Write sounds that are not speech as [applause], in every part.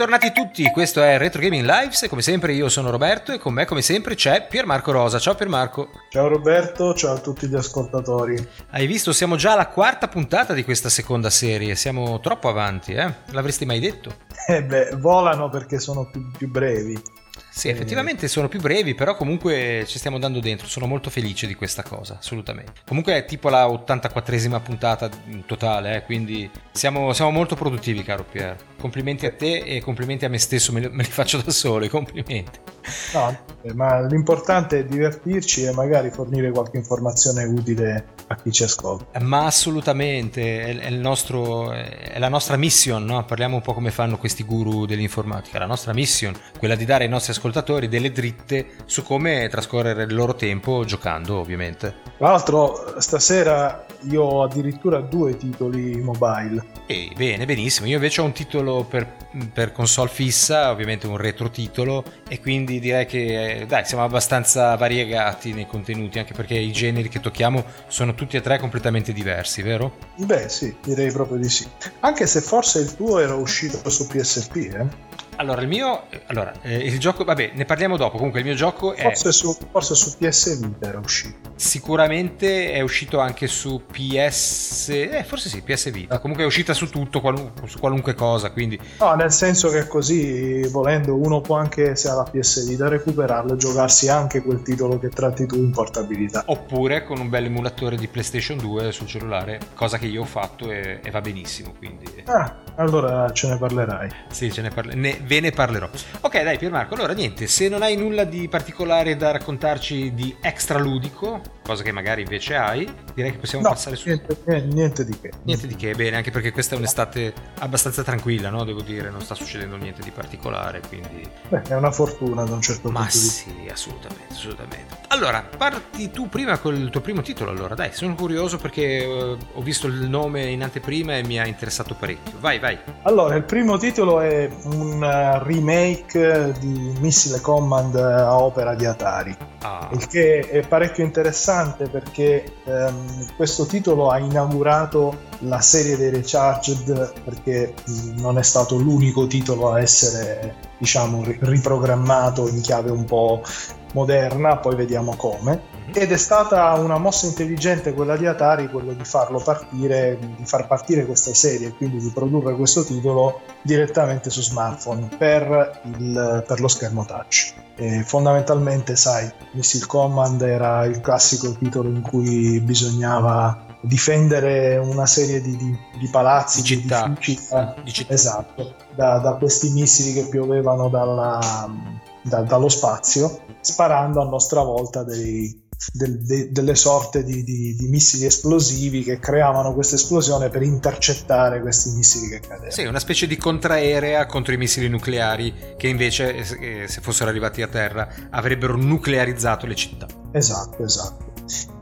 Bentornati tutti, questo è Retro Gaming Lives e come sempre io sono Roberto e con me come sempre c'è Piermarco Rosa. Ciao Piermarco. Ciao Roberto, ciao a tutti gli ascoltatori. Hai visto, siamo già alla quarta puntata di questa seconda serie, siamo troppo avanti, eh? L'avresti mai detto? Eh beh, volano perché sono più, più brevi. Sì, effettivamente sono più brevi, però comunque ci stiamo andando dentro. Sono molto felice di questa cosa, assolutamente. Comunque è tipo la 84esima puntata in totale, eh, quindi siamo, siamo, molto produttivi, caro Pier. Complimenti a te e complimenti a me stesso, me li, me li faccio da solo, complimenti. No, ma l'importante è divertirci e magari fornire qualche informazione utile a chi ci ascolta. Ma assolutamente, è, è, nostro, è la nostra mission, no? parliamo un po' come fanno questi guru dell'informatica. La nostra mission, quella di dare ai nostri ascoltatori delle dritte su come trascorrere il loro tempo giocando, ovviamente. Tra l'altro, stasera io ho addirittura due titoli mobile. E bene, benissimo. Io invece ho un titolo per, per console fissa, ovviamente un retro titolo, e quindi direi che dai, siamo abbastanza variegati nei contenuti, anche perché i generi che tocchiamo sono tutti e tre completamente diversi, vero? Beh, sì, direi proprio di sì. Anche se forse il tuo era uscito su PSP, eh? Allora, il mio. Allora, eh, il gioco. Vabbè, ne parliamo dopo. Comunque, il mio gioco è. Forse su, forse su PS Vita era uscito. Sicuramente è uscito anche su PS. Eh, forse sì, PS Vita. Comunque è uscita su tutto, qualun... su qualunque cosa. Quindi. No, nel senso che così, volendo, uno può anche, se ha la PS Vita, recuperarlo e giocarsi anche quel titolo che tratti tu in portabilità. Oppure con un bel emulatore di PlayStation 2 sul cellulare, cosa che io ho fatto e, e va benissimo. Quindi. Ah, allora ce ne parlerai. Sì, ce ne parlerai ve ne parlerò. Ok, dai, Piermarco, allora niente, se non hai nulla di particolare da raccontarci di extra ludico, cosa che magari invece hai, direi che possiamo no, passare su. Niente, niente, di che. Niente di che, bene, anche perché questa è un'estate abbastanza tranquilla, no? Devo dire, non sta succedendo niente di particolare, quindi. Beh, è una fortuna da un certo Ma punto di vista. Sì, assolutamente, assolutamente. Allora, parti tu prima col tuo primo titolo, allora, dai, sono curioso perché uh, ho visto il nome in anteprima e mi ha interessato parecchio. Vai, vai. Allora, il primo titolo è un remake di Missile Command a opera di Atari. Ah. Il che è parecchio interessante perché um, questo titolo ha inaugurato la serie dei Recharged perché non è stato l'unico titolo a essere diciamo riprogrammato in chiave un po' moderna, poi vediamo come. Mhm. Ed è stata una mossa intelligente quella di Atari, quello di farlo partire, di far partire questa serie, quindi di produrre questo titolo direttamente su smartphone per, il, per lo schermo touch. E fondamentalmente, sai, Missile Command era il classico titolo in cui bisognava difendere una serie di, di, di palazzi, di città, di città, città. Esatto, da, da, questi missili che piovevano dalla, da, dallo spazio, sparando a nostra volta dei, del, de, delle sorte di, di, di, missili esplosivi che creavano questa esplosione per intercettare questi missili che cadevano. Sì, una specie di contraerea contro i missili nucleari che invece, eh, se fossero arrivati a terra, avrebbero nuclearizzato le città. Esatto, esatto.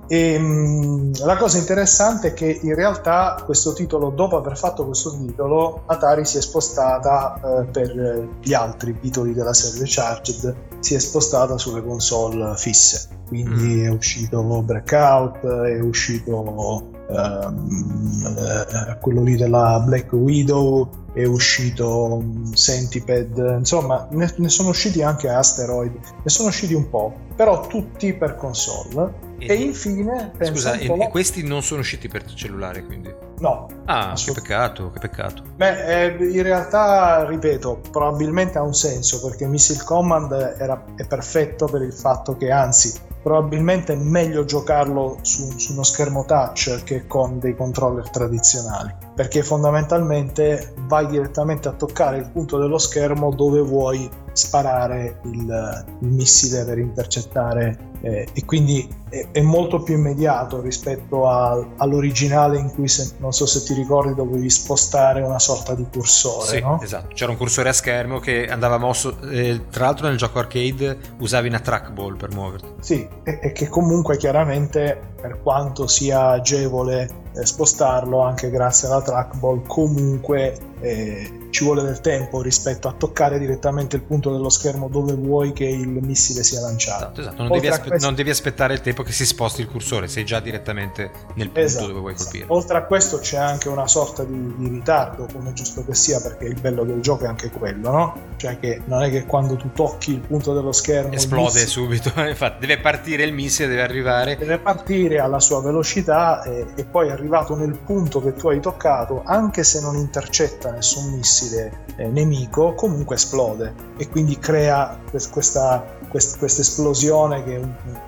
E, mh, la cosa interessante è che in realtà questo titolo, dopo aver fatto questo titolo, Atari si è spostata eh, per gli altri titoli della serie Charged, si è spostata sulle console fisse. Quindi mm. è uscito Breakout, è uscito ehm, eh, quello lì della Black Widow, è uscito Centipede, insomma ne, ne, sono usciti anche Asteroid, ne sono usciti un po', però tutti per console. E, e infine... Scusa, e, e, questi non sono usciti per cellulare quindi? No. Ah, che peccato, che peccato. Beh, eh, in realtà, ripeto, probabilmente ha un senso perché Missile Command era, è perfetto per il fatto che, anzi, probabilmente è meglio giocarlo su, su, uno schermo touch che con dei controller tradizionali perché fondamentalmente vai direttamente a toccare il punto dello schermo dove vuoi sparare il, il missile per intercettare eh, e quindi è, è, molto più immediato rispetto a, all'originale in cui se, non so se ti ricordi dovevi spostare una sorta di cursore sì, no? esatto c'era un cursore a schermo che andava mosso eh, tra l'altro nel gioco arcade usavi una trackball per muoverti sì e, e che comunque chiaramente per quanto sia agevole eh, spostarlo anche grazie alla trackball comunque eh, ci vuole del tempo rispetto a toccare direttamente il punto dello schermo dove vuoi che il missile sia lanciato. Esatto, esatto. Non, devi aspe- questo... non, devi aspettare il tempo che si sposti il cursore, sei già direttamente nel punto esatto, dove vuoi esatto. colpire. Oltre a questo c'è anche una sorta di, di, ritardo, come giusto che sia, perché il bello del gioco è anche quello, no? Cioè che non è che quando tu tocchi il punto dello schermo... Esplode missile, subito, [laughs] infatti deve partire il missile, deve arrivare... Deve partire alla sua velocità e, e poi arrivato nel punto che tu hai toccato, anche se non intercetta nessun missile eh, nemico, comunque esplode e quindi crea questa, questa, questa esplosione che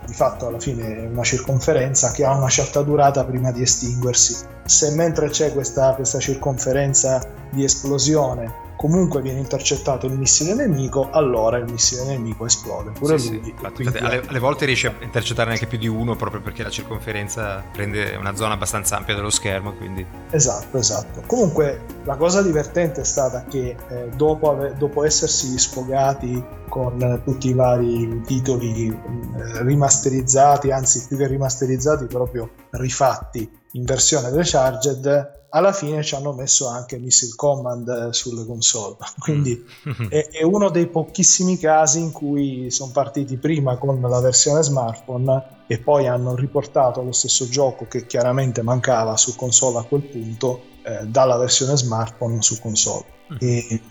di fatto alla fine è una circonferenza che ha una certa durata prima di estinguersi. Se mentre c'è questa, questa circonferenza di esplosione comunque viene intercettato il missile nemico, allora il missile nemico esplode. Pure sì, lui. Sì. Infatti, alle, alle, volte riesce a intercettare anche più di uno proprio perché la circonferenza prende una zona abbastanza ampia dello schermo. Quindi... Esatto, esatto. Comunque la cosa divertente è stata che eh, dopo, ave- dopo essersi sfogati con tutti i vari titoli eh, rimasterizzati, anzi più che rimasterizzati, proprio rifatti in versione recharged, alla fine ci hanno messo anche Missile Command eh, sulle console. [laughs] Quindi mm. è, è, uno dei pochissimi casi in cui sono partiti prima con la versione smartphone e poi hanno riportato lo stesso gioco che chiaramente mancava su console a quel punto eh, dalla versione smartphone su console. Mm. E,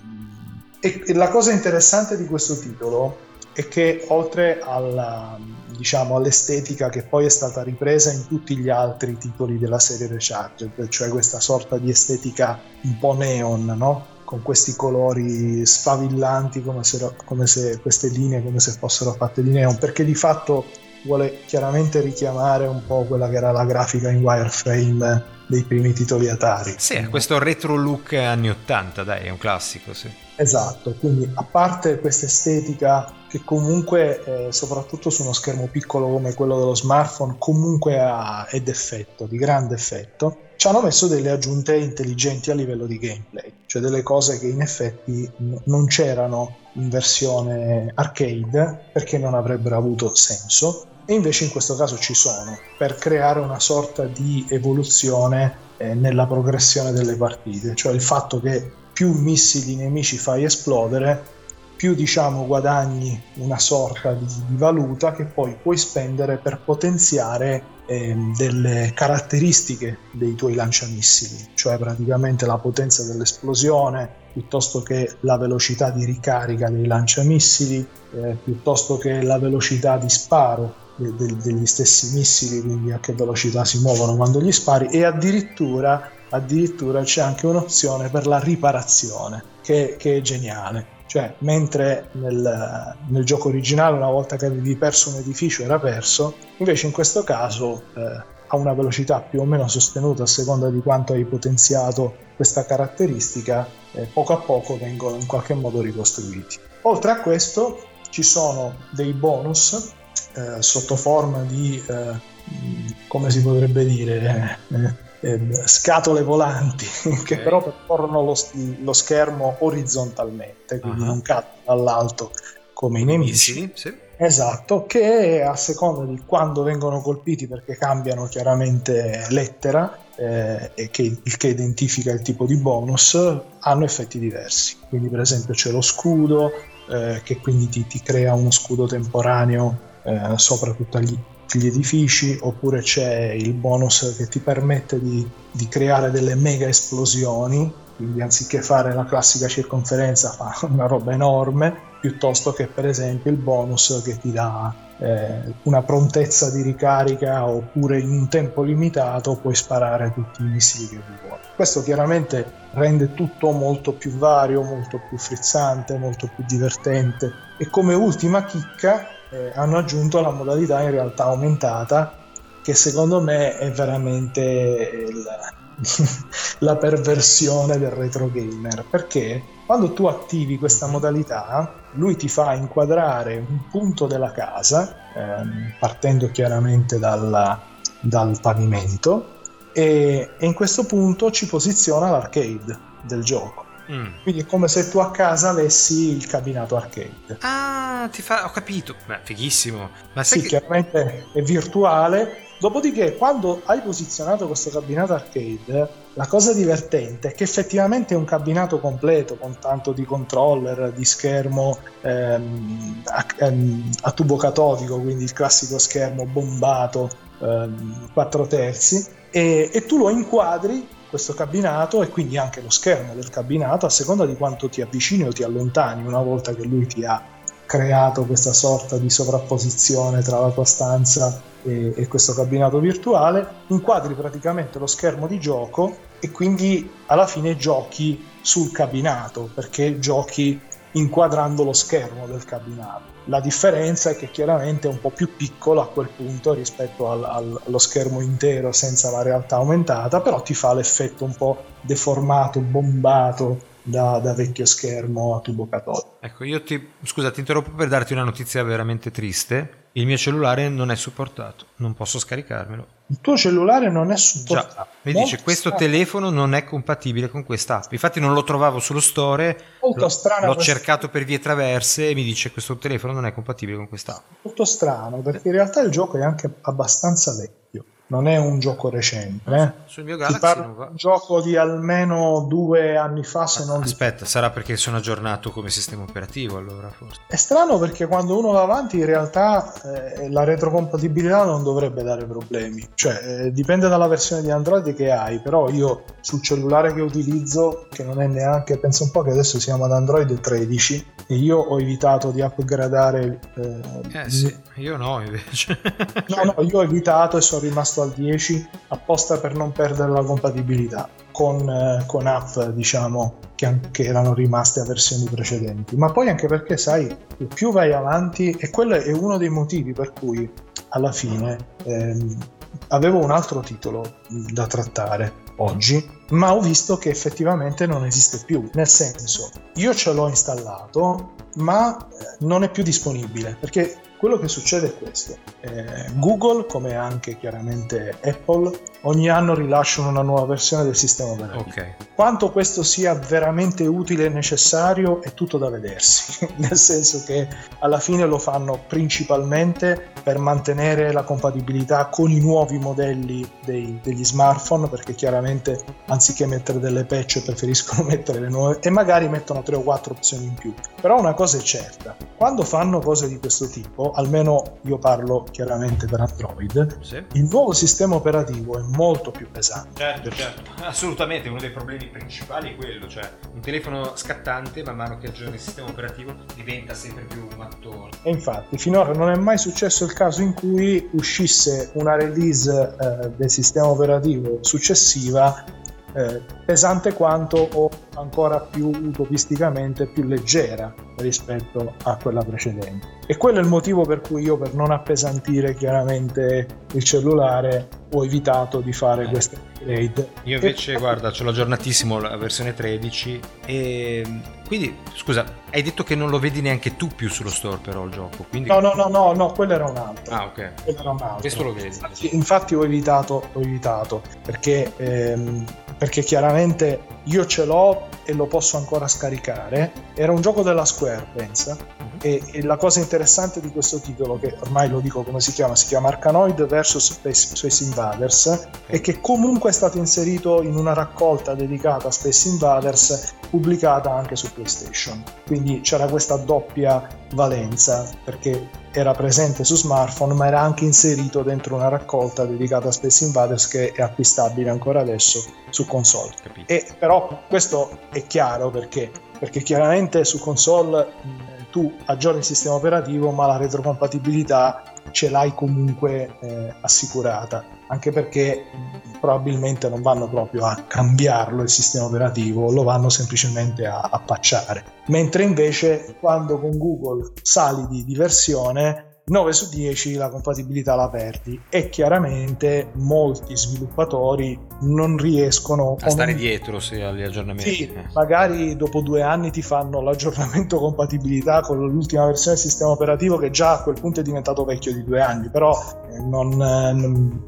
e la cosa interessante di questo titolo è che oltre alla, diciamo, all'estetica che poi è stata ripresa in tutti gli altri titoli della serie Recharged, cioè questa sorta di estetica un po' neon, no? con questi colori sfavillanti come se, come se queste linee come se fossero fatte di neon, perché di fatto vuole chiaramente richiamare un po' quella che era la grafica in wireframe dei primi titoli Atari. Sì, questo retro look anni 80, dai, è un classico, sì. Esatto, quindi a parte questa estetica che comunque, eh, soprattutto su uno schermo piccolo come quello dello smartphone, comunque ha, è d'effetto, di grande effetto, ci hanno messo delle aggiunte intelligenti a livello di gameplay, cioè delle cose che in effetti n- non c'erano in versione arcade perché non avrebbero avuto senso. E invece in questo caso ci sono per creare una sorta di evoluzione eh, nella progressione delle partite, cioè il fatto che più missili nemici fai esplodere, più diciamo guadagni una sorta di, di valuta che poi puoi spendere per potenziare eh, delle caratteristiche dei tuoi lanciamissili, cioè praticamente la potenza dell'esplosione, piuttosto che la velocità di ricarica dei lanciamissili, eh, piuttosto che la velocità di sparo de- de- degli stessi missili, quindi a che velocità si muovono quando gli spari e addirittura addirittura c'è anche un'opzione per la riparazione che, che è geniale. Cioè mentre nel, nel, gioco originale una volta che avevi perso un edificio era perso invece in questo caso eh, a una velocità più o meno sostenuta a seconda di quanto hai potenziato questa caratteristica eh, poco a poco vengono in qualche modo ricostruiti. Oltre a questo ci sono dei bonus eh, sotto forma di eh, come si potrebbe dire eh, eh, scatole volanti [laughs] okay. che però percorrono lo, lo, schermo orizzontalmente, quindi uh-huh. non cadono dall'alto come i nemici. Sì, sì. Esatto, che a seconda di quando vengono colpiti, perché cambiano chiaramente lettera, eh, e che, il che identifica il tipo di bonus, hanno effetti diversi. Quindi, per esempio, c'è lo scudo, eh, che quindi ti, ti, crea uno scudo temporaneo eh, sopra tutti gli, gli edifici, oppure c'è il bonus che ti permette di, di creare delle mega esplosioni, quindi anziché fare la classica circonferenza fa una roba enorme, piuttosto che per esempio il bonus che ti dà eh, una prontezza di ricarica oppure in un tempo limitato puoi sparare tutti i missili che vuoi. Questo chiaramente rende tutto molto più vario, molto più frizzante, molto più divertente e come ultima chicca eh, hanno aggiunto la modalità in realtà aumentata che secondo me è veramente il, [laughs] la perversione del retro gamer. Perché quando tu attivi questa modalità lui ti fa inquadrare un punto della casa ehm, partendo chiaramente dalla, dal pavimento e, e in questo punto ci posiziona l'arcade del gioco Mm. Quindi è come se tu a casa avessi il cabinato arcade. Ah, ti fa... ho capito. Beh, fighissimo. Ma sì, che... chiaramente è virtuale, Dopodiché, quando hai posizionato questo cabinato arcade, la cosa divertente è che effettivamente è un cabinato completo con tanto di controller, di schermo ehm, a, ehm, a, tubo catodico, quindi il classico schermo bombato ehm, 4 terzi, e, e tu lo inquadri questo cabinato e quindi anche lo schermo del cabinato a seconda di quanto ti avvicini o ti allontani una volta che lui ti ha creato questa sorta di sovrapposizione tra la tua stanza e, e questo cabinato virtuale, inquadri praticamente lo schermo di gioco e quindi alla fine giochi sul cabinato perché giochi inquadrando lo schermo del cabinato. La differenza è che chiaramente è un po' più piccolo a quel punto rispetto al, al, allo schermo intero senza la realtà aumentata, però ti fa l'effetto un po' deformato, bombato da, da vecchio schermo a tubo catodico. Ecco, io ti, scusa, ti interrompo per darti una notizia veramente triste. Il mio cellulare non è supportato, non posso scaricarmelo. Il tuo cellulare non è supportato. Già, mi Molto dice questo strano. telefono non è compatibile con questa app. Infatti non lo trovavo sullo store. Molto l'ho, strano. L'ho cercato per vie traverse e mi dice questo telefono non è compatibile con questa app. Molto strano, perché in realtà il gioco è anche abbastanza vecchio non è un gioco recente. Eh? Sul mio Galaxy parla un gioco di almeno due anni fa, se non Aspetta, di... sarà perché sono aggiornato come sistema operativo allora forse. È strano perché quando uno va avanti in realtà eh, la retrocompatibilità non dovrebbe dare problemi. Cioè, eh, dipende dalla versione di Android che hai, però io sul cellulare che utilizzo, che non è neanche, penso un po' che adesso siamo ad Android 13 e io ho evitato di upgradare eh, eh sì, io no invece. no, no, io ho evitato e sono rimasto al 10 apposta per non perdere la compatibilità con, eh, con app diciamo che, che, erano rimaste a versioni precedenti ma poi anche perché sai più vai avanti e quello è uno dei motivi per cui alla fine ehm, avevo un altro titolo da trattare oggi, ma ho visto che effettivamente non esiste più. Nel senso, io ce l'ho installato, ma eh, non è più disponibile perché quello che succede è questo. Eh, Google, come anche chiaramente Apple, ogni anno rilasciano una nuova versione del sistema operativo. Okay. Quanto questo sia veramente utile e necessario è tutto da vedersi, [laughs] nel senso che alla fine lo fanno principalmente per mantenere la compatibilità con i nuovi modelli dei, degli smartphone, perché chiaramente anziché mettere delle patch preferiscono [laughs] mettere le nuove e magari mettono tre o quattro opzioni in più. Però una cosa è certa, quando fanno cose di questo tipo almeno io parlo chiaramente per Android, sì. il nuovo sistema operativo è molto più pesante. Certo, certo, assolutamente, uno dei problemi principali è quello, cioè un telefono scattante man mano che aggiorna il sistema operativo diventa sempre più mattone. E infatti finora non è mai successo il caso in cui uscisse una release eh, del sistema operativo successiva eh, pesante quanto o ancora più utopisticamente più leggera rispetto a quella precedente. E quello è il motivo per cui io, per non appesantire chiaramente il cellulare, ho evitato di fare eh. queste upgrade. Io invece, e... guarda, ce l'ho aggiornatissimo la versione 13 e quindi, scusa, hai detto che non lo vedi neanche tu più sullo store però il gioco, quindi... No, no, no, no, no, quello era un altro. Ah, ok. Quello era un altro. Questo lo vedi. Infatti, infatti ho evitato, ho evitato, perché, ehm, perché chiaramente io ce l'ho e lo posso ancora scaricare. Era un gioco della Square, pensa. Mhm. E, e, la cosa interessante di questo titolo, che ormai lo dico come si chiama, si chiama Arcanoid vs Space, Space Invaders, è che comunque è stato inserito in una raccolta dedicata a Space Invaders pubblicata anche su PlayStation. Quindi c'era questa doppia valenza, perché era presente su smartphone, ma era anche inserito dentro una raccolta dedicata a Space Invaders che è acquistabile ancora adesso su console. E, però questo è chiaro perché, perché chiaramente su console tu aggiorni il sistema operativo, ma la retrocompatibilità ce l'hai comunque eh, assicurata, anche perché probabilmente non vanno proprio a cambiarlo il sistema operativo, lo vanno semplicemente a, a patchare. Mentre invece quando con Google sali di, di versione 9 su 10 la compatibilità la perdi e chiaramente molti sviluppatori non riescono a stare non... dietro se agli aggiornamenti. Sì, eh. magari dopo due anni ti fanno l'aggiornamento [laughs] compatibilità con l'ultima versione del sistema operativo che già a quel punto è diventato vecchio di due anni, però eh, non, eh, non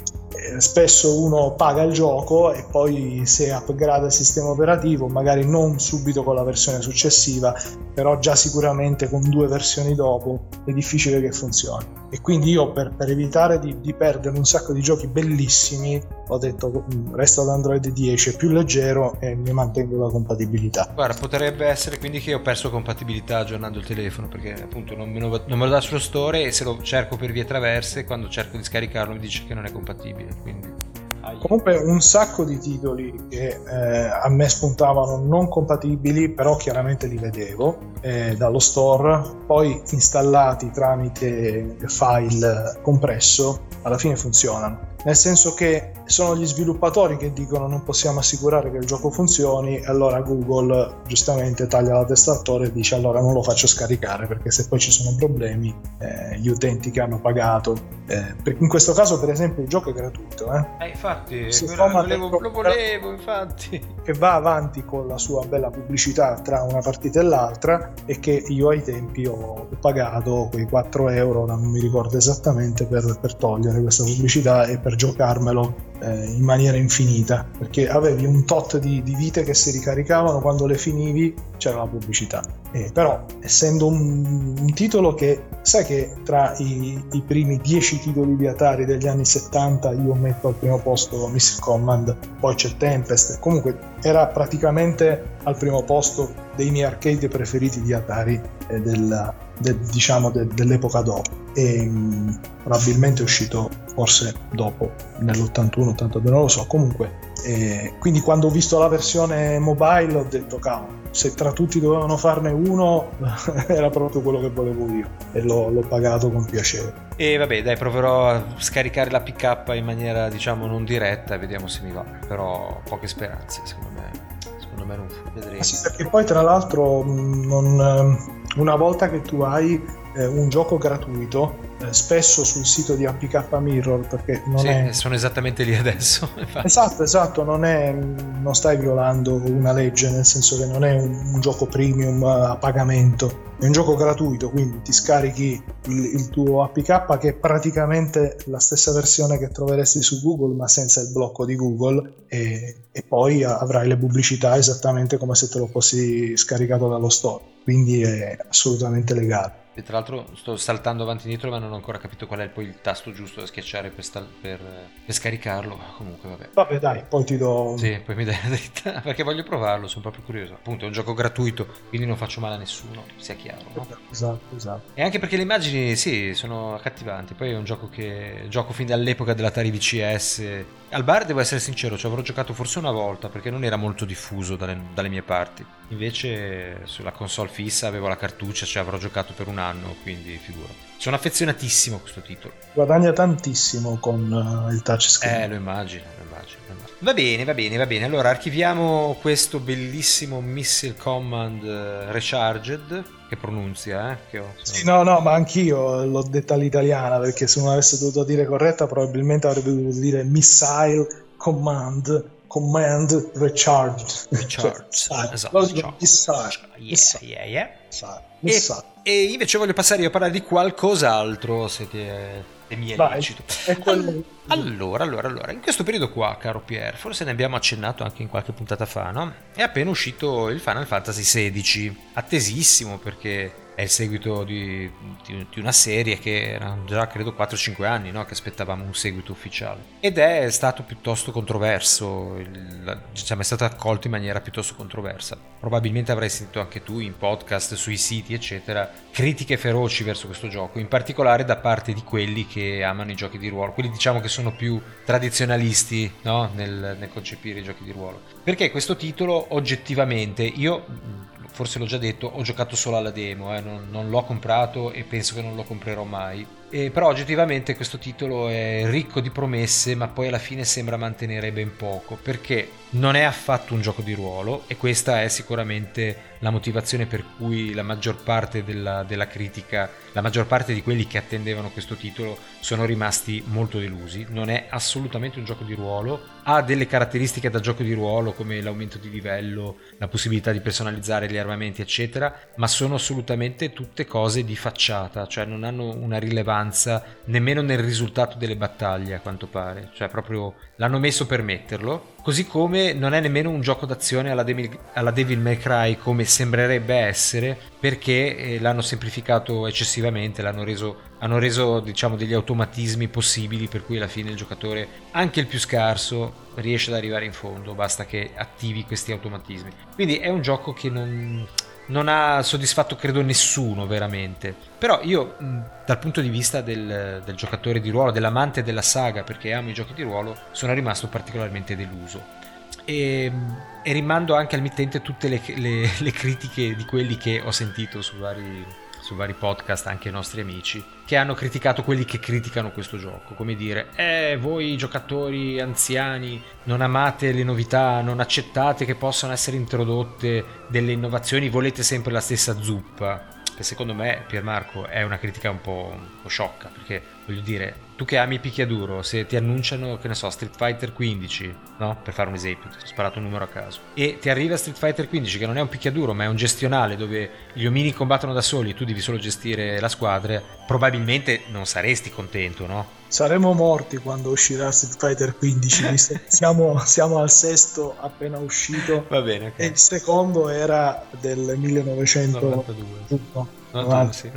spesso uno paga il gioco e poi se upgrade il sistema operativo, magari non subito con la versione successiva, però già sicuramente con due versioni dopo è difficile che funzioni. E quindi io per, per evitare di, di, perdere un sacco di giochi bellissimi ho detto mm, resto ad Android 10, è più leggero e mi mantengo la compatibilità. Guarda, potrebbe essere quindi che ho perso compatibilità aggiornando il telefono perché appunto non me lo, non me lo dà sullo store e se lo cerco per vie traverse quando cerco di scaricarlo mi dice che non è compatibile. Quindi. Comunque un sacco di titoli che eh, a me spuntavano non compatibili, però chiaramente li vedevo eh, dallo store, poi installati tramite file compresso, alla fine funzionano nel senso che sono gli sviluppatori che dicono non possiamo assicurare che il gioco funzioni e allora Google giustamente taglia la testa al toro e dice allora non lo faccio scaricare perché se poi ci sono problemi eh, gli utenti che hanno pagato eh, in questo caso per esempio il gioco è gratuito eh, eh infatti lo volevo, lo volevo infatti. che va avanti con la sua bella pubblicità tra una partita e l'altra e che io ai tempi ho pagato quei 4 euro non mi ricordo esattamente per, per togliere questa pubblicità e per per giocarmelo eh, in maniera infinita perché avevi un tot di, di, vite che si ricaricavano quando le finivi c'era la pubblicità. Eh, però essendo un, un, titolo che sai che tra i, i, primi dieci titoli di Atari degli anni 70 io metto al primo posto Missile Command poi c'è Tempest comunque era praticamente al primo posto dei miei arcade preferiti di Atari eh, della, de, diciamo de, dell'epoca dopo e mh, probabilmente è uscito forse dopo nell'81-82 non lo so. Comunque eh, quindi quando ho visto la versione mobile ho detto cavolo se tra tutti dovevano farne uno [laughs] era proprio quello che volevo io. E l'ho, l'ho, pagato con piacere. E vabbè dai proverò a scaricare la pick in maniera diciamo non diretta e vediamo se mi va. Però poche speranze secondo me secondo me non vedremo sì, perché poi tra l'altro non, una volta che tu hai eh, un gioco gratuito eh, spesso sul sito di APK Mirror perché non sì, è... sono esattamente lì adesso [laughs] infatti. esatto esatto non, è, non stai violando una legge nel senso che non è un, un, gioco premium a pagamento è un gioco gratuito quindi ti scarichi il, il, tuo APK che è praticamente la stessa versione che troveresti su Google ma senza il blocco di Google e, e poi avrai le pubblicità esattamente come se te lo fossi scaricato dallo store quindi è assolutamente legale e tra l'altro sto saltando avanti e indietro ma non ho ancora capito qual è poi il tasto giusto da schiacciare per, sta- per, per scaricarlo. Comunque vabbè. Vabbè dai, poi ti do... Sì, poi mi dai la dritta [laughs] perché voglio provarlo, sono proprio curioso. Appunto è un gioco gratuito, quindi non faccio male a nessuno, sia chiaro. No? Esatto, esatto. E anche perché le immagini, sì, sono accattivanti. Poi è un gioco che gioco fin dall'epoca dell'Atari VCS. Al bar devo essere sincero, ci avrò giocato forse una volta perché non era molto diffuso dalle, dalle mie parti. Invece sulla console fissa avevo la cartuccia, ci avrò giocato per un anno, quindi figura. Sono affezionatissimo a questo titolo. Guadagna tantissimo con uh, il touchscreen. Eh, lo immagino, lo immagino, lo immagino. Va bene, va bene, va bene. Allora, archiviamo questo bellissimo Missile Command uh, Recharged, che pronunzia, eh? Che ho, sì, no, no, ma anch'io l'ho detta all'italiana, perché se non avesse dovuto dire corretta, probabilmente avrebbe dovuto dire Missile Command command recharge. Recharge. Cioè, esatto. Missile. Yeah, yeah, yeah. E, e, invece voglio passare io a parlare di qualcos'altro, se, ti è, se mi è Vai, lecito. Allora, allora, allora, in questo periodo qua, caro Pier, forse ne abbiamo accennato anche in qualche puntata fa, no? È appena uscito il Final Fantasy XVI, attesissimo perché è il seguito di, di, di, una serie che erano già credo 4-5 anni no? che aspettavamo un seguito ufficiale ed è stato piuttosto controverso il, diciamo è stato accolto in maniera piuttosto controversa probabilmente avrai sentito anche tu in podcast sui siti eccetera critiche feroci verso questo gioco in particolare da parte di quelli che amano i giochi di ruolo quelli diciamo che sono più tradizionalisti no? nel, nel concepire i giochi di ruolo perché questo titolo oggettivamente io forse l'ho già detto, ho giocato solo alla demo, eh, non, non, l'ho comprato e penso che non lo comprerò mai. E però oggettivamente questo titolo è ricco di promesse, ma poi alla fine sembra mantenere ben poco, perché non è affatto un gioco di ruolo e questa è sicuramente la motivazione per cui la maggior parte della, della critica, la maggior parte di quelli che attendevano questo titolo sono rimasti molto delusi. Non è assolutamente un gioco di ruolo, ha delle caratteristiche da gioco di ruolo come l'aumento di livello, la possibilità di personalizzare gli armamenti, eccetera, ma sono assolutamente tutte cose di facciata, cioè non hanno una rilevanza nemmeno nel risultato delle battaglie, a quanto pare. Cioè, proprio l'hanno messo per metterlo. Così come non è nemmeno un gioco d'azione alla Devil, alla Devil May Cry come sembrerebbe essere, perché eh, l'hanno semplificato eccessivamente, l'hanno reso, hanno reso diciamo, degli automatismi possibili, per cui alla fine il giocatore, anche il più scarso, riesce ad arrivare in fondo, basta che attivi questi automatismi. Quindi è un gioco che non non ha soddisfatto credo nessuno veramente. Però io dal punto di vista del, del, giocatore di ruolo, dell'amante della saga, perché amo i giochi di ruolo, sono rimasto particolarmente deluso. E, e rimando anche al mittente tutte le, le, le critiche di quelli che ho sentito su vari su vari podcast anche i nostri amici che hanno criticato quelli che criticano questo gioco. Come dire eh voi giocatori anziani non amate le novità non accettate che possano essere introdotte delle innovazioni volete sempre la stessa zuppa. Che secondo me Piermarco è una critica un po', un po sciocca perché voglio dire tu che ami picchiaduro, se ti annunciano, che ne so, Street Fighter 15, no? Per fare un esempio, ti ho sparato un numero a caso, e ti arriva Street Fighter 15 che non è un picchiaduro ma è un gestionale dove gli omini combattono da soli e tu devi solo gestire la squadra, probabilmente non saresti contento, no? Saremo morti quando uscirà Street Fighter 15, [laughs] siamo, siamo, al sesto appena uscito. Va bene, ok. E il secondo era del 1992. No, sì,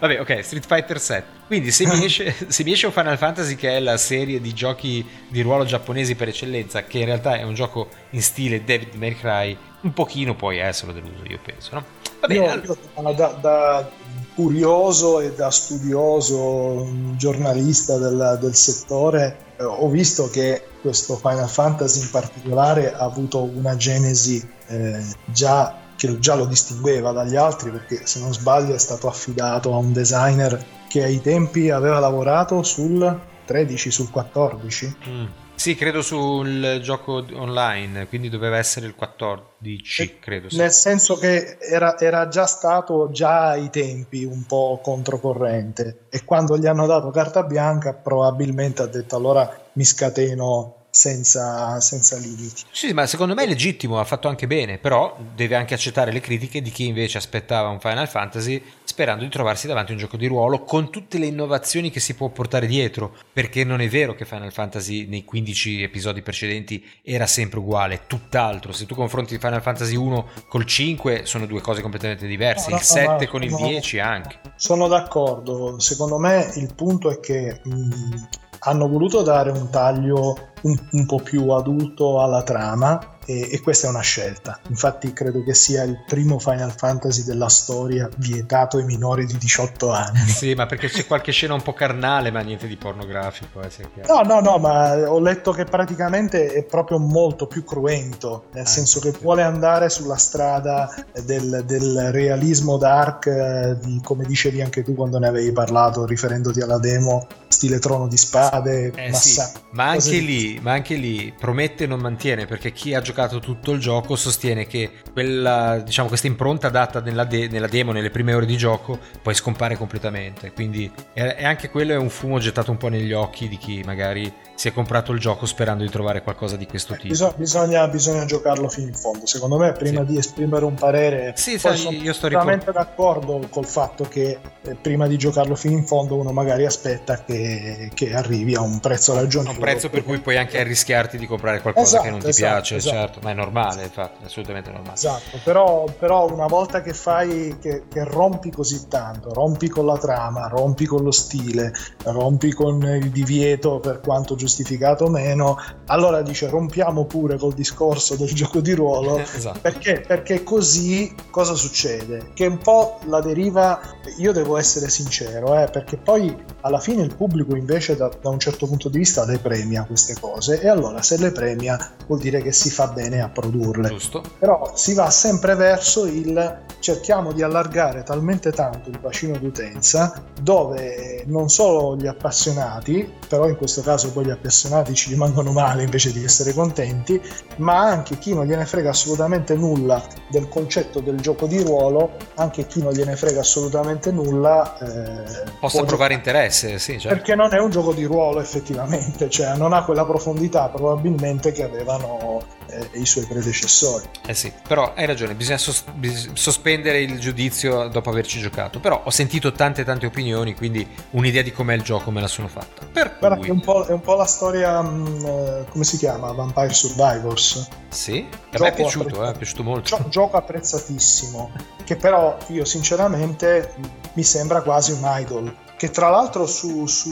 Vabbè, ok, Street Fighter 7. Quindi se mi, esce, [laughs] se mi esce un Final Fantasy che è la serie di giochi di ruolo giapponesi per eccellenza, che in realtà è un gioco in stile David May Cry, un pochino puoi essere deluso, io penso, no? Vabbè, io, allora... da, da, curioso e da studioso, giornalista del, del settore, eh, ho visto che questo Final Fantasy in particolare ha avuto una genesi eh, già che già lo distingueva dagli altri perché se non sbaglio è stato affidato a un designer che ai tempi aveva lavorato sul 13, sul 14. Mm. Sì, credo sul gioco online, quindi doveva essere il 14, e, credo. Sì. Nel senso che era, era, già stato già ai tempi un po' controcorrente e quando gli hanno dato carta bianca probabilmente ha detto allora mi scateno senza, senza, limiti. Sì, ma secondo me è legittimo, ha fatto anche bene, però deve anche accettare le critiche di chi invece aspettava un Final Fantasy sperando di trovarsi davanti a un gioco di ruolo con tutte le innovazioni che si può portare dietro, perché non è vero che Final Fantasy nei 15 episodi precedenti era sempre uguale, tutt'altro. Se tu confronti Final Fantasy 1 col 5 sono due cose completamente diverse, no, no, il 7 no, con il 10 anche. Sono d'accordo, secondo me il punto è che mh, hanno voluto dare un taglio un, un po' più adulto alla trama e, e, questa è una scelta. Infatti credo che sia il primo Final Fantasy della storia vietato ai minori di 18 anni. [laughs] Sì, ma perché c'è qualche scena un po' carnale, ma niente di pornografico. Eh, no, no, no, ma ho letto che praticamente è proprio molto più cruento, nel ah, senso che vuole andare sulla strada del, del realismo dark, eh, di, come dicevi anche tu quando ne avevi parlato, riferendoti alla demo, stile trono di spade, eh, massa- sì. ma, anche lì, ma anche lì promette e non mantiene, perché chi ha giocato tutto il gioco sostiene che quella, diciamo, questa impronta data nella, de- nella, demo, nelle prime ore di gioco, poi scompare completamente. Quindi è, è anche quello è un fumo gettato un po' negli occhi di chi magari si è comprato il gioco sperando di trovare qualcosa di questo tipo. Bisogna, bisogna, bisogna giocarlo fino in fondo. Secondo me, prima sì. di esprimere un parere, sì, sai, sono io sto assolutamente ricor- d'accordo col fatto che eh, prima di giocarlo fino in fondo uno magari aspetta che, che arrivi a un prezzo ragionevole. Un prezzo per cui puoi anche arrischiarti di comprare qualcosa esatto, che non ti esatto, piace, esatto. certo, ma è normale, infatti, assolutamente normale. Esatto, però, però una volta che fai, che, che rompi così tanto, rompi con la trama, rompi con lo stile, rompi con il divieto per quanto giusto giustificato o meno, allora dice rompiamo pure col discorso del [laughs] gioco di ruolo, esatto. perché, perché così cosa succede? Che un po' la deriva, io devo essere sincero, eh, perché poi alla fine il pubblico invece da, da un certo punto di vista le premia queste cose e allora se le premia vuol dire che si fa bene a produrle. Giusto. Però si va sempre verso il cerchiamo di allargare talmente tanto il bacino d'utenza dove non solo gli appassionati, però in questo caso poi gli appassionati ci rimangono male invece di essere contenti, ma anche chi non gliene frega assolutamente nulla del concetto del gioco di ruolo, anche chi non gliene frega assolutamente nulla eh, possa provare interesse, sì, certo. perché non è un gioco di ruolo effettivamente, cioè non ha quella profondità probabilmente che avevano e, e, i suoi predecessori. Eh sì, però hai ragione, bisogna sos- bis- sospendere il giudizio dopo averci giocato, però ho sentito tante tante opinioni, quindi un'idea di com'è il gioco me la sono fatta. Per Guarda, cui... è, un è, un po', la storia, mh, mm, come si chiama? Vampire Survivors. Sì, a me è piaciuto, apprezz- eh, è piaciuto molto. Gio- gioco apprezzatissimo, che però io sinceramente mi sembra quasi un idol che tra l'altro su, su,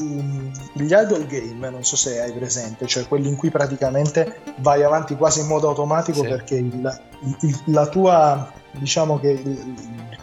gli idle game, non so se hai presente, cioè quelli in cui praticamente vai avanti quasi in modo automatico sì. perché il, il, la tua, diciamo che il,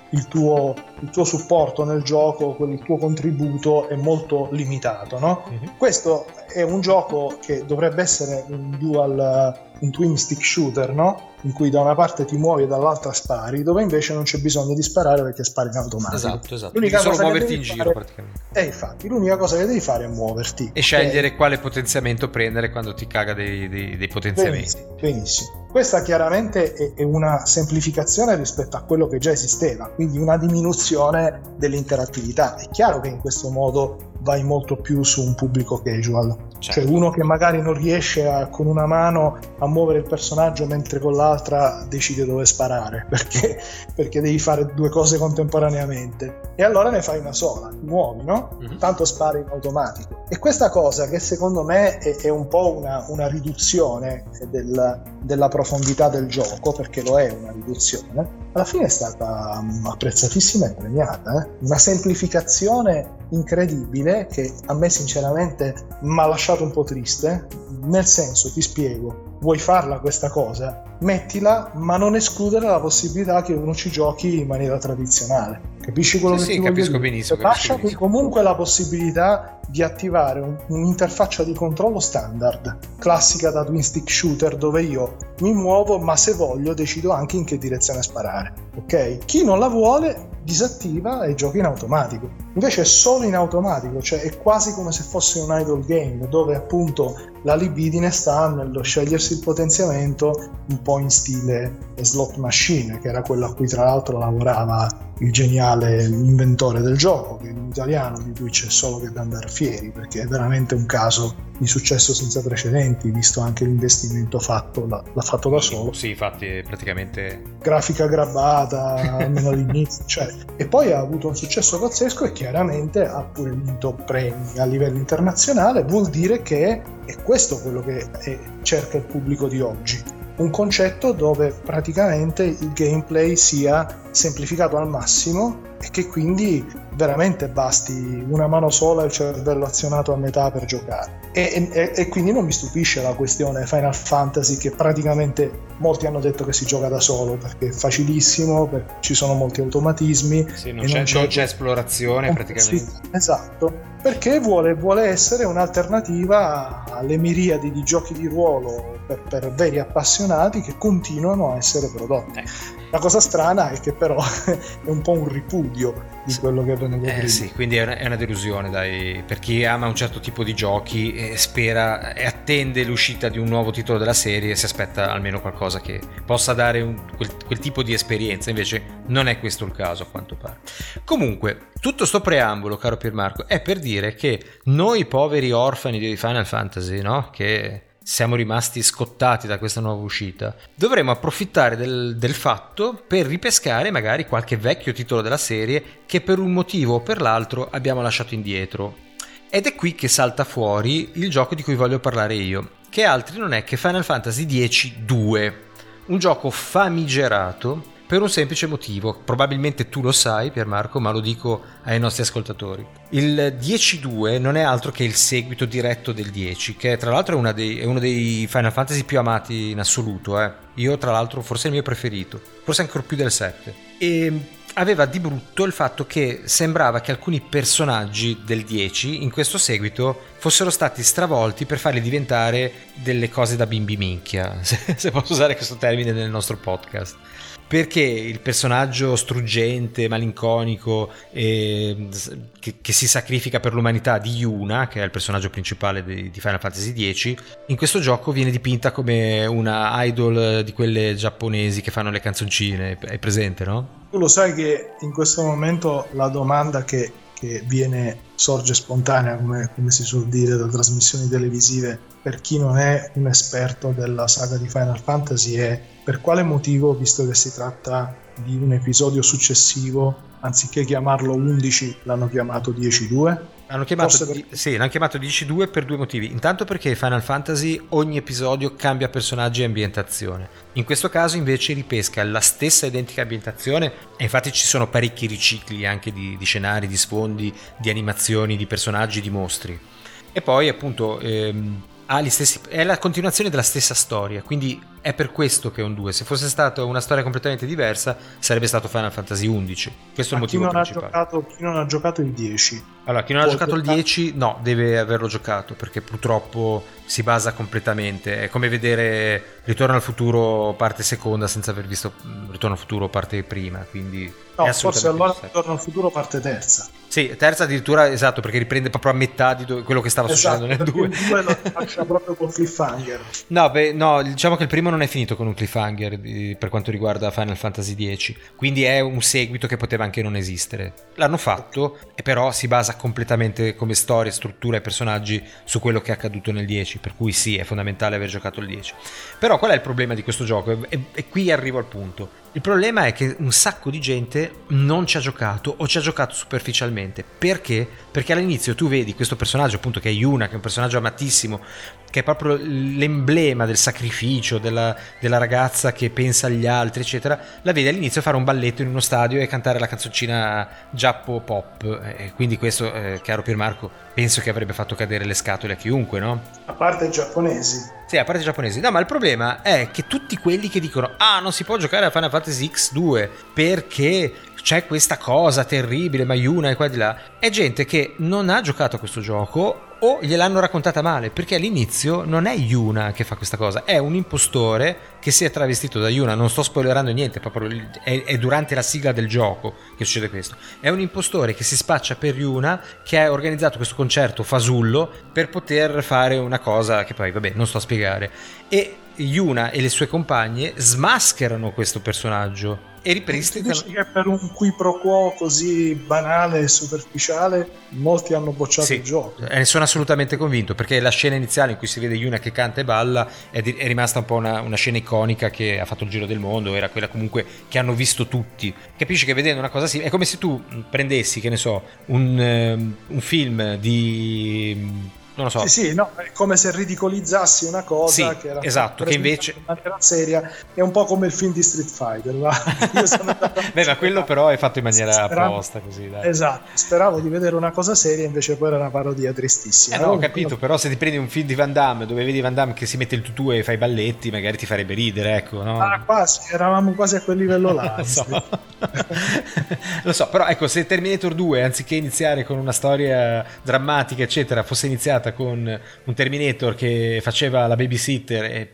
il, tuo, il tuo supporto nel gioco, il tuo contributo è molto limitato, no? Mm-hmm. Questo è un gioco che dovrebbe essere un dual, un twin stick shooter, no? in cui da una parte ti muovi e dall'altra spari, dove invece non c'è bisogno di sparare perché spari in automatico. Esatto, esatto. L'unica devi solo muoverti in giro praticamente. E infatti, l'unica cosa che devi fare è muoverti. E scegliere e... quale potenziamento prendere quando ti caga dei, dei, dei potenziamenti. Benissimo, benissimo. Questa chiaramente è, è una semplificazione rispetto a quello che già esisteva, quindi una diminuzione dell'interattività. È chiaro che in questo modo vai molto più su un pubblico casual. Certo. Cioè uno che magari non riesce a, con una mano a muovere il personaggio mentre con l'altra decide dove sparare [laughs] perché, perché devi fare due cose contemporaneamente e allora ne fai una sola, muovi, no? Mm-hmm. Tanto spari in automatico. E questa cosa che secondo me è, è un po' una, una riduzione del, della profondità del gioco, perché lo è una riduzione, alla fine è stata um, apprezzatissima e premiata. Eh? Una semplificazione incredibile che a me sinceramente mi ha lasciato un po' triste, nel senso ti spiego, vuoi farla questa cosa, mettila, ma non escludere la possibilità che uno ci giochi in maniera tradizionale. Capisci quello sì, che sì, ti capisco dire? benissimo. Lascia benissimo. comunque la possibilità di attivare un, un'interfaccia di controllo standard, classica da twin stick shooter, dove io mi muovo, ma se voglio decido anche in che direzione sparare. Ok? Chi non la vuole disattiva e gioca in automatico. Invece è solo in automatico, cioè è quasi come se fosse un idle game, dove appunto la libidine sta nello scegliersi il potenziamento un po' in stile slot machine, che era quello a cui tra l'altro lavorava il geniale inventore del gioco, che in italiano, di cui c'è solo che da andare fieri, perché è veramente un caso di successo senza precedenti, visto anche l'investimento fatto, l'ha, l'ha fatto da solo. Sì, infatti praticamente... Grafica grabbata, almeno all'inizio, cioè. E poi ha avuto un successo pazzesco e chiaramente ha pure vinto premi a livello internazionale, vuol dire che è questo quello che è, cerca il pubblico di oggi un concetto dove praticamente il gameplay sia semplificato al massimo e che quindi veramente basti una mano sola e il cervello azionato a metà per giocare. E, e, e, quindi non mi stupisce la questione Final Fantasy che praticamente molti hanno detto che si gioca da solo perché è facilissimo, ci sono molti automatismi. Sì, non, c'è, non, c'è, non c'è, esplorazione eh, praticamente. Sì, esatto, perché vuole, vuole, essere un'alternativa alle miriadi di giochi di ruolo per, per veri appassionati che continuano a essere prodotti. Eh. La cosa strana è che però [laughs] è un po' un ripudio di quello che avvenuto eh, prima. Sì, quindi è una, è una, delusione dai, per chi ama un certo tipo di giochi e spera e attende l'uscita di un nuovo titolo della serie e si aspetta almeno qualcosa che possa dare un, quel, quel tipo di esperienza, invece non è questo il caso a quanto pare. Comunque, tutto sto preambolo, caro Piermarco, è per dire che noi poveri orfani di Final Fantasy, no? Che siamo rimasti scottati da questa nuova uscita, dovremmo approfittare del, del, fatto per ripescare magari qualche vecchio titolo della serie che per un motivo o per l'altro abbiamo lasciato indietro. Ed è qui che salta fuori il gioco di cui voglio parlare io, che altri non è che Final Fantasy X-2, un gioco famigerato per un semplice motivo, probabilmente tu lo sai Piermarco, ma lo dico ai nostri ascoltatori. Il 10-2 non è altro che il seguito diretto del 10, che tra l'altro è, dei, è uno dei Final Fantasy più amati in assoluto. Eh. Io tra l'altro forse il mio preferito, forse ancora più del 7. E aveva di brutto il fatto che sembrava che alcuni personaggi del 10 in questo seguito fossero stati stravolti per farli diventare delle cose da bimbi minchia, [laughs] se posso usare questo termine nel nostro podcast perché il personaggio struggente, malinconico, eh, che, che, si sacrifica per l'umanità di Yuna, che è il personaggio principale di, di, Final Fantasy X, in questo gioco viene dipinta come una idol di quelle giapponesi che fanno le canzoncine. È presente, no? Tu lo sai che in questo momento la domanda che che viene, sorge spontanea, come, come si suol dire, da trasmissioni televisive, per chi non è un esperto della saga di Final Fantasy è per quale motivo, visto che si tratta di un episodio successivo, anziché chiamarlo 11 l'hanno chiamato 10-2? Hanno chiamato, per... sì, l'hanno chiamato 10-2 per due motivi. Intanto perché Final Fantasy ogni episodio cambia personaggi e ambientazione. In questo caso invece ripesca la stessa identica ambientazione e infatti ci sono parecchi ricicli anche di, di scenari, di sfondi, di animazioni, di personaggi, di mostri. E poi appunto ehm, Stessi, è la continuazione della stessa storia, quindi è per questo che è un 2. Se fosse stata una storia completamente diversa, sarebbe stato Final Fantasy XI. Questo Ma è il motivo chi principale. Giocato, chi non ha giocato il 10? Allora, chi non ha giocato il 10, no, deve averlo giocato perché purtroppo si basa completamente. È come vedere Ritorno al futuro parte seconda senza aver visto Ritorno al futuro parte prima. Quindi no, forse allora Ritorno al futuro parte terza. Sì, terza addirittura esatto, perché riprende proprio a metà di quello che stava esatto, succedendo nel 2. Il 2 lo lascia proprio con cliffhanger. [laughs] No, beh, no, diciamo che il primo non è finito con un cliffhanger di, per quanto riguarda Final Fantasy X, quindi è un seguito che poteva anche non esistere. L'hanno fatto, e però si basa completamente come storia, struttura e personaggi su quello che è accaduto nel 10, per cui sì, è fondamentale aver giocato il 10. Però qual è il problema di questo gioco? E, e qui arrivo al punto. Il problema è che un sacco di gente non ci ha giocato o ci ha giocato superficialmente. Perché? Perché all'inizio tu vedi questo personaggio, appunto, che è Yuna, che è un personaggio amatissimo, che è proprio l'emblema del sacrificio, della, della, ragazza che pensa agli altri, eccetera. La vedi all'inizio fare un balletto in uno stadio e cantare la canzoncina giappo pop. E quindi questo, eh, caro Piermarco, penso che avrebbe fatto cadere le scatole a chiunque, no? A parte i giapponesi. Sì, a parte i giapponesi. No, ma il problema è che tutti quelli che dicono ah, non si può giocare a Final Fantasy X2 perché c'è questa cosa terribile, ma Yuna e qua di là, è gente che non ha giocato a questo gioco o gliel'hanno raccontata male, perché all'inizio non è Yuna che fa questa cosa, è un impostore che si è travestito da Yuna, non sto spoilerando niente, è, è durante la sigla del gioco che succede questo. È un impostore che si spaccia per Yuna, che ha organizzato questo concerto fasullo per poter fare una cosa che poi, vabbè, non sto a spiegare. E Yuna e le sue compagne smascherano questo personaggio e ripristinano. Che per un qui pro quo così banale e superficiale molti hanno bocciato sì, il gioco. E ne sono assolutamente convinto perché la scena iniziale in cui si vede Yuna che canta e balla è, di, è rimasta un po' una, una, scena iconica che ha fatto il giro del mondo, era quella comunque che hanno visto tutti. Capisci che vedendo una cosa simile è come se tu prendessi, che ne so, un, um, un film di non lo so. Sì, sì, no, è come se ridicolizzassi una cosa sì, che era esatto, che invece era seria, è un po' come il film di Street Fighter. [laughs] Beh, ma quello però è fatto in maniera speravo, apposta così, dai. Esatto, speravo di vedere una cosa seria, invece poi era una parodia tristissima. Eh, no, ho capito, però se ti prendi un film di Van Damme dove vedi Van Damme che si mette il tutù e fa i balletti, magari ti farebbe ridere, ecco, no? Ah, quasi, eravamo quasi a quel livello là. [laughs] lo, so. [laughs] lo so, però ecco, se Terminator 2 anziché iniziare con una storia drammatica, eccetera, fosse iniziata con un Terminator che faceva la babysitter e,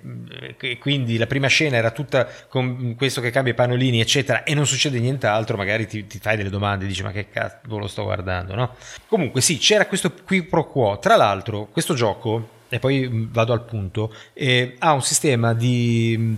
e, quindi la prima scena era tutta con questo che cambia i pannolini eccetera e non succede nient'altro magari ti, ti fai delle domande dici ma che cazzo lo sto guardando no? comunque sì c'era questo qui pro quo tra l'altro questo gioco e poi vado al punto eh, ha un sistema di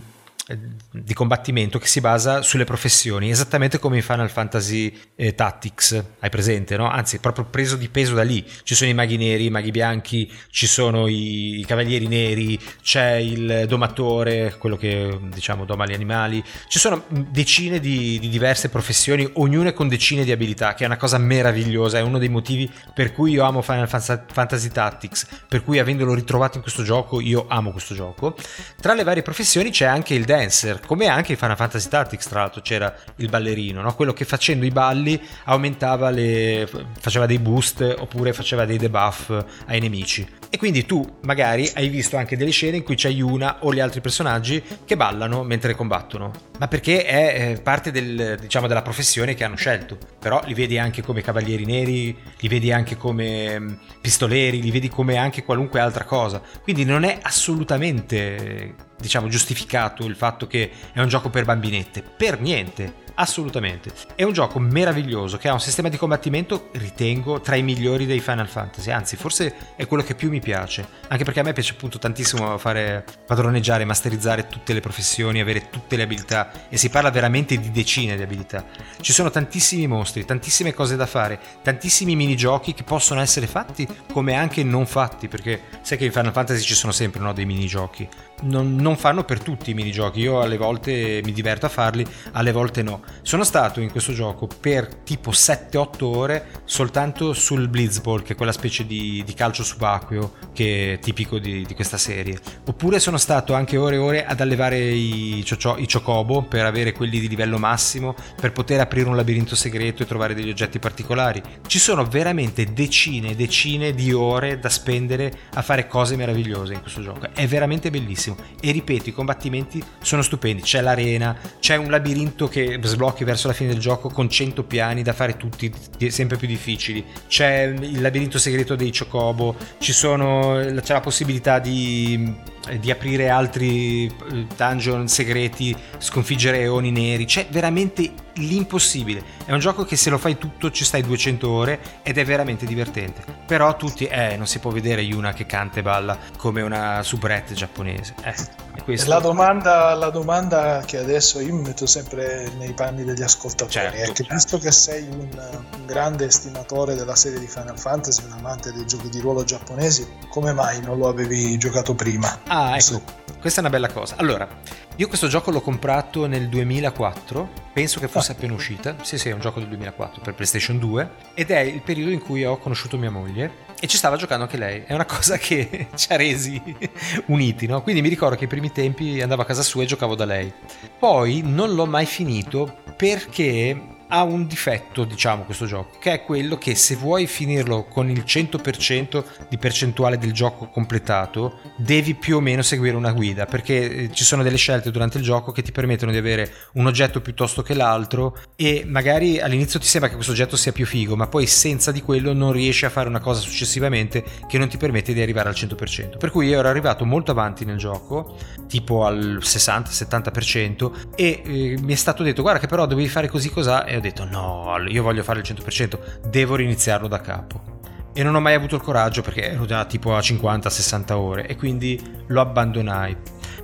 di combattimento che si basa sulle professioni, esattamente come in Final Fantasy eh, Tactics, hai presente, no? Anzi, proprio preso di peso da lì. Ci sono i maghi neri, i maghi bianchi, ci sono i, i cavalieri neri, c'è il domatore, quello che diciamo doma gli animali. Ci sono decine di, di diverse professioni, ognuna con decine di abilità, che è una cosa meravigliosa, è uno dei motivi per cui io amo Final Fantasy Tactics, per cui avendolo ritrovato in questo gioco io amo questo gioco. Tra le varie professioni c'è anche il dancer, come anche in Final Fantasy Tactics, tra l'altro c'era il ballerino, no? quello che facendo i balli aumentava le faceva dei boost oppure faceva dei debuff ai nemici. E quindi tu magari hai visto anche delle scene in cui c'è Yuna o gli altri personaggi che ballano mentre combattono, ma perché è eh, parte del, diciamo, della professione che hanno scelto. Però li vedi anche come cavalieri neri, li vedi anche come mm, pistoleri, li vedi come anche qualunque altra cosa. Quindi non è assolutamente diciamo giustificato il fatto che è un gioco per bambinette, per niente assolutamente. È un gioco meraviglioso che ha un sistema di combattimento, ritengo, tra i migliori dei Final Fantasy, anzi forse è quello che più mi piace, anche perché a me piace appunto tantissimo fare padroneggiare, masterizzare tutte le professioni, avere tutte le abilità e si parla veramente di decine di abilità. Ci sono tantissimi mostri, tantissime cose da fare, tantissimi minigiochi che possono essere fatti come anche non fatti, perché sai che in Final Fantasy ci sono sempre no, dei minigiochi. Non, non fanno per tutti i minigiochi, io alle volte mi diverto a farli, alle volte no. Sono stato in questo gioco per tipo 7-8 ore soltanto sul Blitzball, che è quella specie di, di calcio subacqueo che è tipico di, di, questa serie. Oppure sono stato anche ore e ore ad allevare i, ciocio, i chocobo per avere quelli di livello massimo, per poter aprire un labirinto segreto e trovare degli oggetti particolari. Ci sono veramente decine e decine di ore da spendere a fare cose meravigliose in questo gioco. È veramente bellissimo. E ripeto, i combattimenti sono stupendi. C'è l'arena, c'è un labirinto che sblocchi verso la fine del gioco con 100 piani da fare tutti sempre più difficili. C'è il labirinto segreto dei Chocobo, sono, c'è la possibilità di, di, aprire altri eh, dungeon segreti, sconfiggere eoni neri. C'è veramente l'impossibile. È un gioco che se lo fai tutto ci stai 200 ore ed è veramente divertente. Però tutti, eh, non si può vedere Yuna che canta e balla come una soubrette giapponese. Eh. La domanda, la domanda, che adesso io mi metto sempre nei panni degli ascoltatori certo, è che certo. visto che sei un, un, grande estimatore della serie di Final Fantasy, un amante dei giochi di ruolo giapponesi, come mai non lo avevi giocato prima? Ah, ecco, questa è una bella cosa. Allora, io questo gioco l'ho comprato nel 2004, penso che fosse ah. appena uscita, sì sì è un gioco del 2004 per PlayStation 2, ed è il periodo in cui ho conosciuto mia moglie e ci stava giocando anche lei. È una cosa che [laughs] ci ha resi [laughs] uniti, no? Quindi mi ricordo che i primi tempi andavo a casa sua e giocavo da lei. Poi non l'ho mai finito perché ha un difetto, diciamo, questo gioco, che è quello che se vuoi finirlo con il 100% di percentuale del gioco completato, devi più o meno seguire una guida, perché eh, ci sono delle scelte durante il gioco che ti permettono di avere un oggetto piuttosto che l'altro e magari all'inizio ti sembra che questo oggetto sia più figo, ma poi senza di quello non riesci a fare una cosa successivamente che non ti permette di arrivare al 100%. Per cui io ero arrivato molto avanti nel gioco, tipo al 60-70% e eh, mi è stato detto "Guarda che però devi fare così cos'ha" e ho detto no, io voglio fare il 100%, devo riniziarlo da capo. E non ho mai avuto il coraggio perché ero già tipo a 50-60 ore e quindi lo abbandonai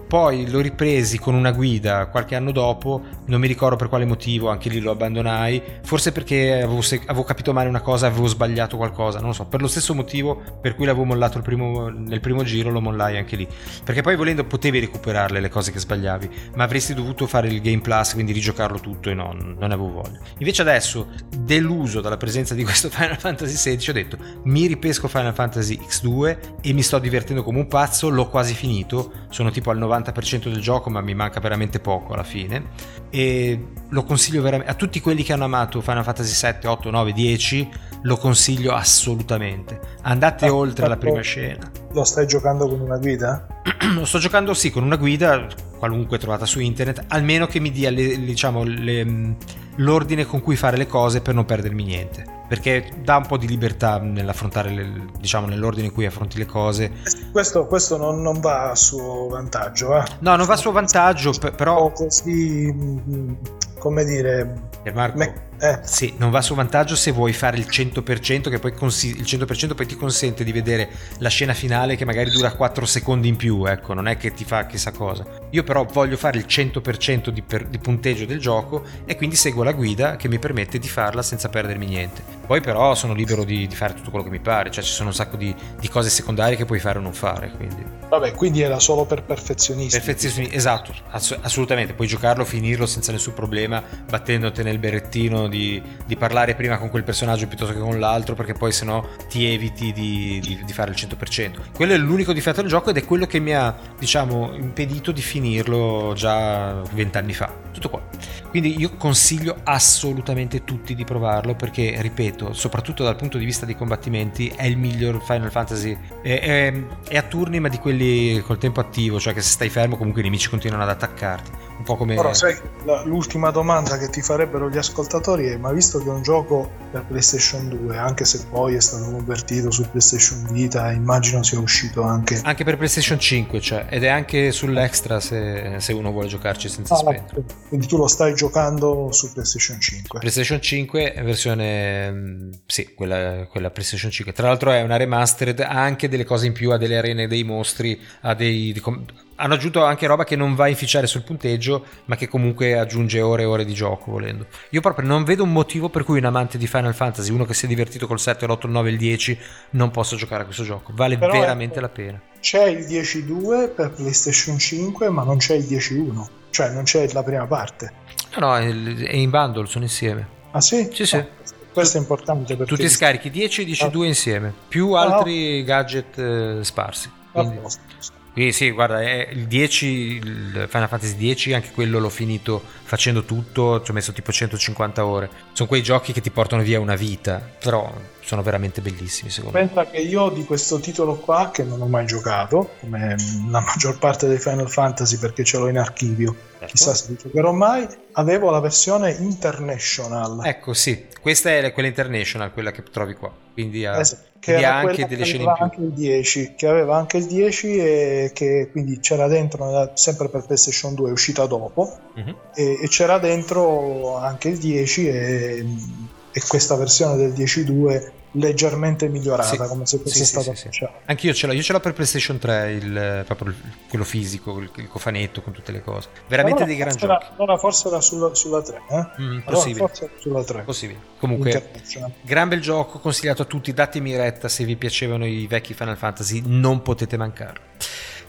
poi l'ho ripresi con una guida qualche anno dopo, non mi ricordo per quale motivo, anche lì lo abbandonai, forse perché avevo, avevo capito male una cosa, avevo sbagliato qualcosa, non lo so, per lo stesso motivo per cui l'avevo mollato primo, nel primo giro lo mollai anche lì, perché poi volendo potevi recuperarle le cose che sbagliavi, ma avresti dovuto fare il Game Plus, quindi rigiocarlo tutto e no, non avevo voglia. Invece adesso, deluso dalla presenza di questo [laughs] Final Fantasy XVI, ho detto mi ripesco Final Fantasy X2 e mi sto divertendo come un pazzo, l'ho quasi finito, sono tipo al 90 90% del gioco, ma mi manca veramente poco alla fine. E lo consiglio veramente a tutti quelli che hanno amato Final Fantasy 7, 8, 9, 10. Lo consiglio assolutamente. Andate ah, oltre la prima scena. Lo stai giocando con una guida? [clears throat] lo sto giocando sì, con una guida qualunque trovata su internet, almeno che mi dia le, diciamo, le, l'ordine con cui fare le cose per non perdermi niente perché dà un po' di libertà nell'affrontare, le, diciamo, nell'ordine in cui affronti le cose. Questo, questo non, non, va a suo vantaggio, eh? No, non va a suo vantaggio, però... Così, mm, come dire... Marco, me, eh. Sì, non va a suo vantaggio se vuoi fare il 100%, che poi consi- il 100% poi ti consente di vedere la scena finale che magari dura 4 secondi in più, ecco, non è che ti fa chissà cosa. Io però voglio fare il 100% di, per- di punteggio del gioco e quindi seguo la guida che mi permette di farla senza perdermi niente. Poi però sono libero di, di fare tutto quello che mi pare, cioè ci sono un sacco di, di, cose secondarie che puoi fare o non fare. Quindi. Vabbè, quindi era solo per perfezionisti. Perfezionisti, esatto, ass- assolutamente. Puoi giocarlo, finirlo senza nessun problema, battendoti nel berrettino di, di, parlare prima con quel personaggio piuttosto che con l'altro, perché poi sennò ti eviti di, di, di, fare il 100%. Quello è l'unico difetto del gioco ed è quello che mi ha, diciamo, impedito di finirlo già vent'anni fa. Tutto qua. Quindi io consiglio assolutamente tutti di provarlo perché, ripeto, soprattutto dal punto di vista dei combattimenti, è il miglior Final Fantasy. È, è, è a turni, ma di quelli col tempo attivo, cioè che se stai fermo comunque i nemici continuano ad attaccarti. Un po' come... Però sai, l'ultima domanda che ti farebbero gli ascoltatori è, ma visto che è un gioco per PlayStation 2, anche se poi è stato convertito su PlayStation Vita, immagino sia uscito anche... Anche per PlayStation 5, cioè, ed è anche sull'extra se, se uno vuole giocarci senza ah, spendere Quindi tu lo stai giocando su PlayStation 5. PlayStation 5 versione mm, sì, quella, quella PlayStation 5. Tra l'altro è una remastered, ha anche delle cose in più, ha delle arene dei mostri, ha dei hanno aggiunto anche roba che non va a inficiare sul punteggio, ma che comunque aggiunge ore e ore di gioco volendo. Io proprio non vedo un motivo per cui un amante di Final Fantasy, uno che si è divertito col 7, l'8, il 9 e il 10, non possa giocare a questo gioco. Vale Però veramente ecco, la pena. C'è il 10.2 per PlayStation 5, ma non c'è il 10.1, cioè non c'è la prima parte. No, no, è in bundle, sono insieme. Ah sì? Sì, sì. Oh, questo è importante perché... Tu ti scarichi 10 e 10.2 ah. insieme, più altri ah, no. gadget eh, sparsi. Quindi... Ah, sì, guarda, il 10, il Final Fantasy 10, anche quello l'ho finito facendo tutto, ci ho messo tipo 150 ore. Sono quei giochi che ti portano via una vita, però sono veramente bellissimi secondo Pensa me. Pensa che io di questo titolo qua, che non ho mai giocato, come la maggior parte dei Final Fantasy perché ce l'ho in archivio, certo. chissà se li giocherò mai, avevo la versione International. Ecco sì, questa è quella International, quella che trovi qua, quindi ha... Esatto che ha anche delle scene in più. Anche il 10, che aveva anche il 10 e che quindi c'era dentro, sempre per PlayStation 2, è uscita dopo, uh-huh. e, e, c'era dentro anche il 10 e, e questa versione del 10.2 leggermente migliorata, sì, come se fosse sì, stato sì, sì, Anche io ce l'ho, io ce l'ho per PlayStation 3, il, proprio il, quello fisico, il, il, cofanetto con tutte le cose. Veramente allora, dei gran giochi. Era, allora forse era sulla, sulla 3, eh? Mm, possibile. Allora, forse sulla 3. Possibile. Comunque, gran bel gioco, consigliato a tutti, datemi retta se vi piacevano i vecchi Final Fantasy, non potete mancare.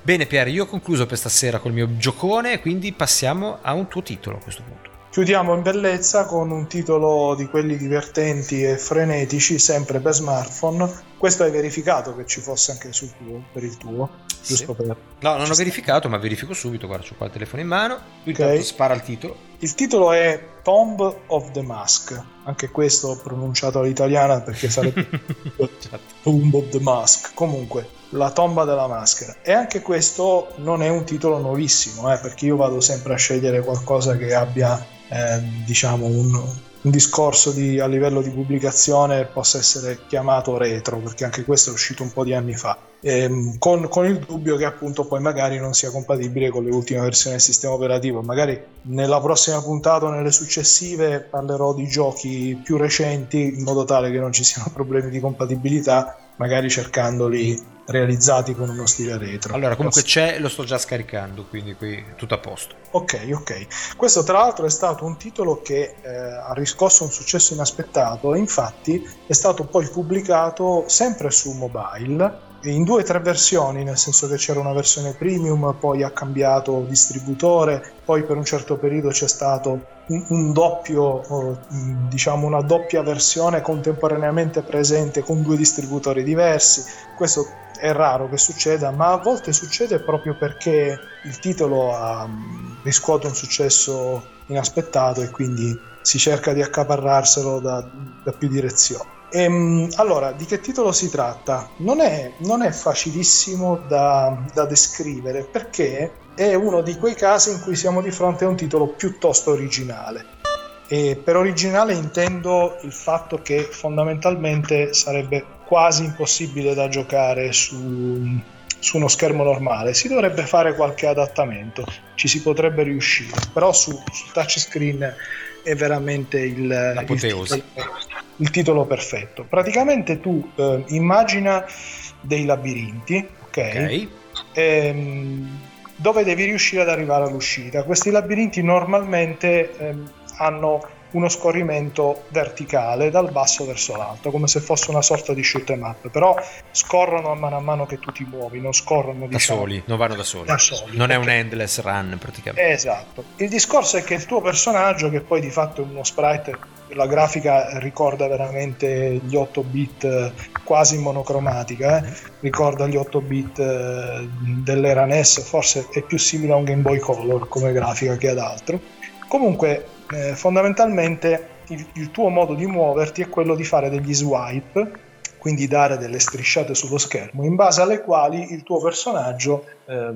Bene Pier, io ho concluso per stasera col mio giocone, quindi passiamo a un tuo titolo a questo punto. Chiudiamo in bellezza con un titolo di quelli divertenti e frenetici, sempre per smartphone. Questo hai verificato che ci fosse anche sul tuo, per il tuo? Giusto per... No, non ho verificato, ma verifico subito. Guarda, ho qua il telefono in mano. Qui okay. spara il titolo. Il titolo è Tomb of the Mask. Anche questo pronunciato all'italiana perché sarebbe [laughs] certo. Tomb of the Mask. Comunque, la tomba della maschera. E anche questo non è un titolo nuovissimo, eh, perché io vado sempre a scegliere qualcosa che abbia eh, diciamo un, un discorso di, a livello di pubblicazione possa essere chiamato retro, perché anche questo è uscito un po' di anni fa, ehm, con, con, il dubbio che appunto poi magari non sia compatibile con le ultime versioni del sistema operativo. Magari nella prossima puntata o nelle successive parlerò di giochi più recenti in modo tale che non ci siano [laughs] problemi di compatibilità, magari cercandoli realizzati con uno stile retro. Allora, comunque c'è, lo sto già scaricando, quindi qui tutto a posto. Ok, ok. Questo tra l'altro è stato un titolo che eh, ha riscosso un successo inaspettato, infatti è stato poi pubblicato sempre su mobile in due o tre versioni, nel senso che c'era una versione premium, poi ha cambiato distributore, poi per un certo periodo c'è stato un, un doppio, diciamo una doppia versione contemporaneamente presente con due distributori diversi. Questo è raro che succeda, ma a volte succede proprio perché il titolo ha, riscuote un successo inaspettato e quindi si cerca di accaparrarselo da, da più direzioni. Ehm, allora, di che titolo si tratta? Non è, non è facilissimo da, da, descrivere perché è uno di quei casi in cui siamo di fronte a un titolo piuttosto originale. E per originale intendo il fatto che fondamentalmente sarebbe quasi impossibile da giocare su, su uno schermo normale. Si dovrebbe fare qualche adattamento, ci si potrebbe riuscire, però su, su touchscreen è veramente il, il titolo, il, titolo, perfetto. Praticamente tu eh, immagina dei labirinti, ok? okay. Ehm, dove devi riuscire ad arrivare all'uscita. Questi labirinti normalmente ehm, hanno uno scorrimento verticale dal basso verso l'alto, come se fosse una sorta di shoot em up, però scorrono a mano a mano che tu ti muovi, non scorrono da diciamo, soli, non vanno da soli. Da soli non è un endless run praticamente. Esatto. Il discorso è che il tuo personaggio, che poi di fatto è uno sprite, la grafica ricorda veramente gli 8 bit quasi monocromatica, eh? ricorda gli 8 bit eh, dell'era NES, forse è più simile a un Game Boy Color come grafica che ad altro. Comunque eh, fondamentalmente il, il, tuo modo di muoverti è quello di fare degli swipe, quindi dare delle strisciate sullo schermo, in base alle quali il tuo personaggio eh,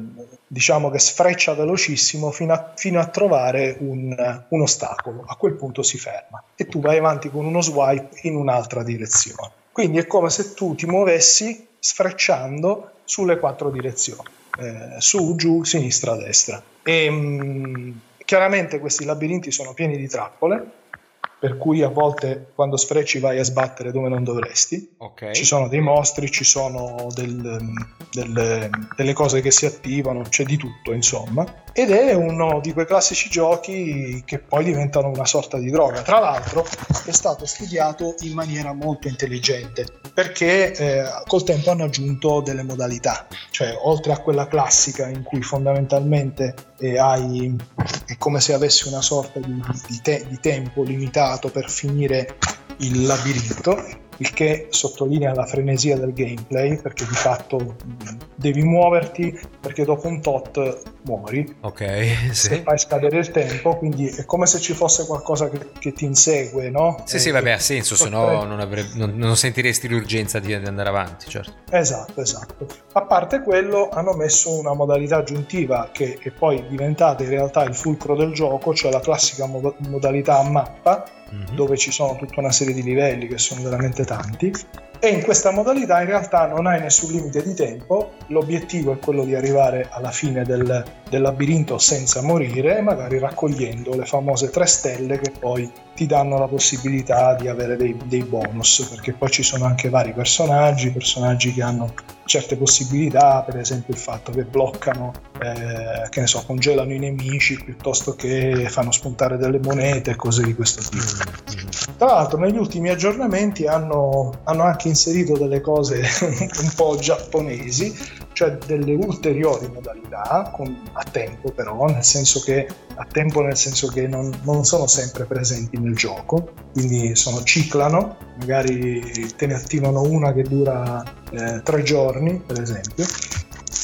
diciamo che sfreccia velocissimo fino a, fino a trovare un, un ostacolo. A quel punto si ferma e tu vai avanti con uno swipe in un'altra direzione. Quindi è come se tu ti muovessi sfrecciando sulle quattro direzioni, eh, su, giù, sinistra, destra. E, mh, chiaramente questi labirinti sono pieni di trappole per cui a volte quando sfrecci vai a sbattere dove non dovresti. Okay. Ci sono dei mostri, ci sono del, delle, delle, cose che si attivano, c'è di tutto insomma. Ed è uno di quei classici giochi che poi diventano una sorta di droga. Tra l'altro è stato studiato in maniera molto intelligente perché eh, col tempo hanno aggiunto delle modalità, cioè oltre a quella classica in cui fondamentalmente eh, hai, è come se avessi una sorta di, di, te, di tempo limitato per finire il labirinto il che sottolinea la frenesia del gameplay perché di fatto devi muoverti perché dopo un tot muori ok sì. se fai scadere il tempo quindi è come se ci fosse qualcosa che, che ti insegue no? sì e sì vabbè ha senso se no non, non, non, sentiresti l'urgenza di, di andare avanti certo esatto esatto a parte quello hanno messo una modalità aggiuntiva che è poi diventata in realtà il fulcro del gioco cioè la classica mod- modalità a mappa mm-hmm. dove ci sono tutta una serie di livelli che sono veramente tanti e in questa modalità in realtà non hai nessun limite di tempo, l'obiettivo è quello di arrivare alla fine del, del labirinto senza morire e magari raccogliendo le famose tre stelle che poi ti danno la possibilità di avere dei, dei bonus, perché poi ci sono anche vari personaggi, personaggi che hanno certe possibilità, per esempio il fatto che bloccano, eh, che ne so, congelano i nemici piuttosto che fanno spuntare delle monete, cose di questo tipo. Tra l'altro negli ultimi aggiornamenti hanno, hanno anche inserito delle cose [laughs] un po' giapponesi, cioè delle ulteriori modalità con, a tempo però, nel senso che a tempo nel senso che non, non sono sempre presenti nel gioco, quindi sono ciclano, magari te ne attivano una che dura eh, tre giorni per esempio.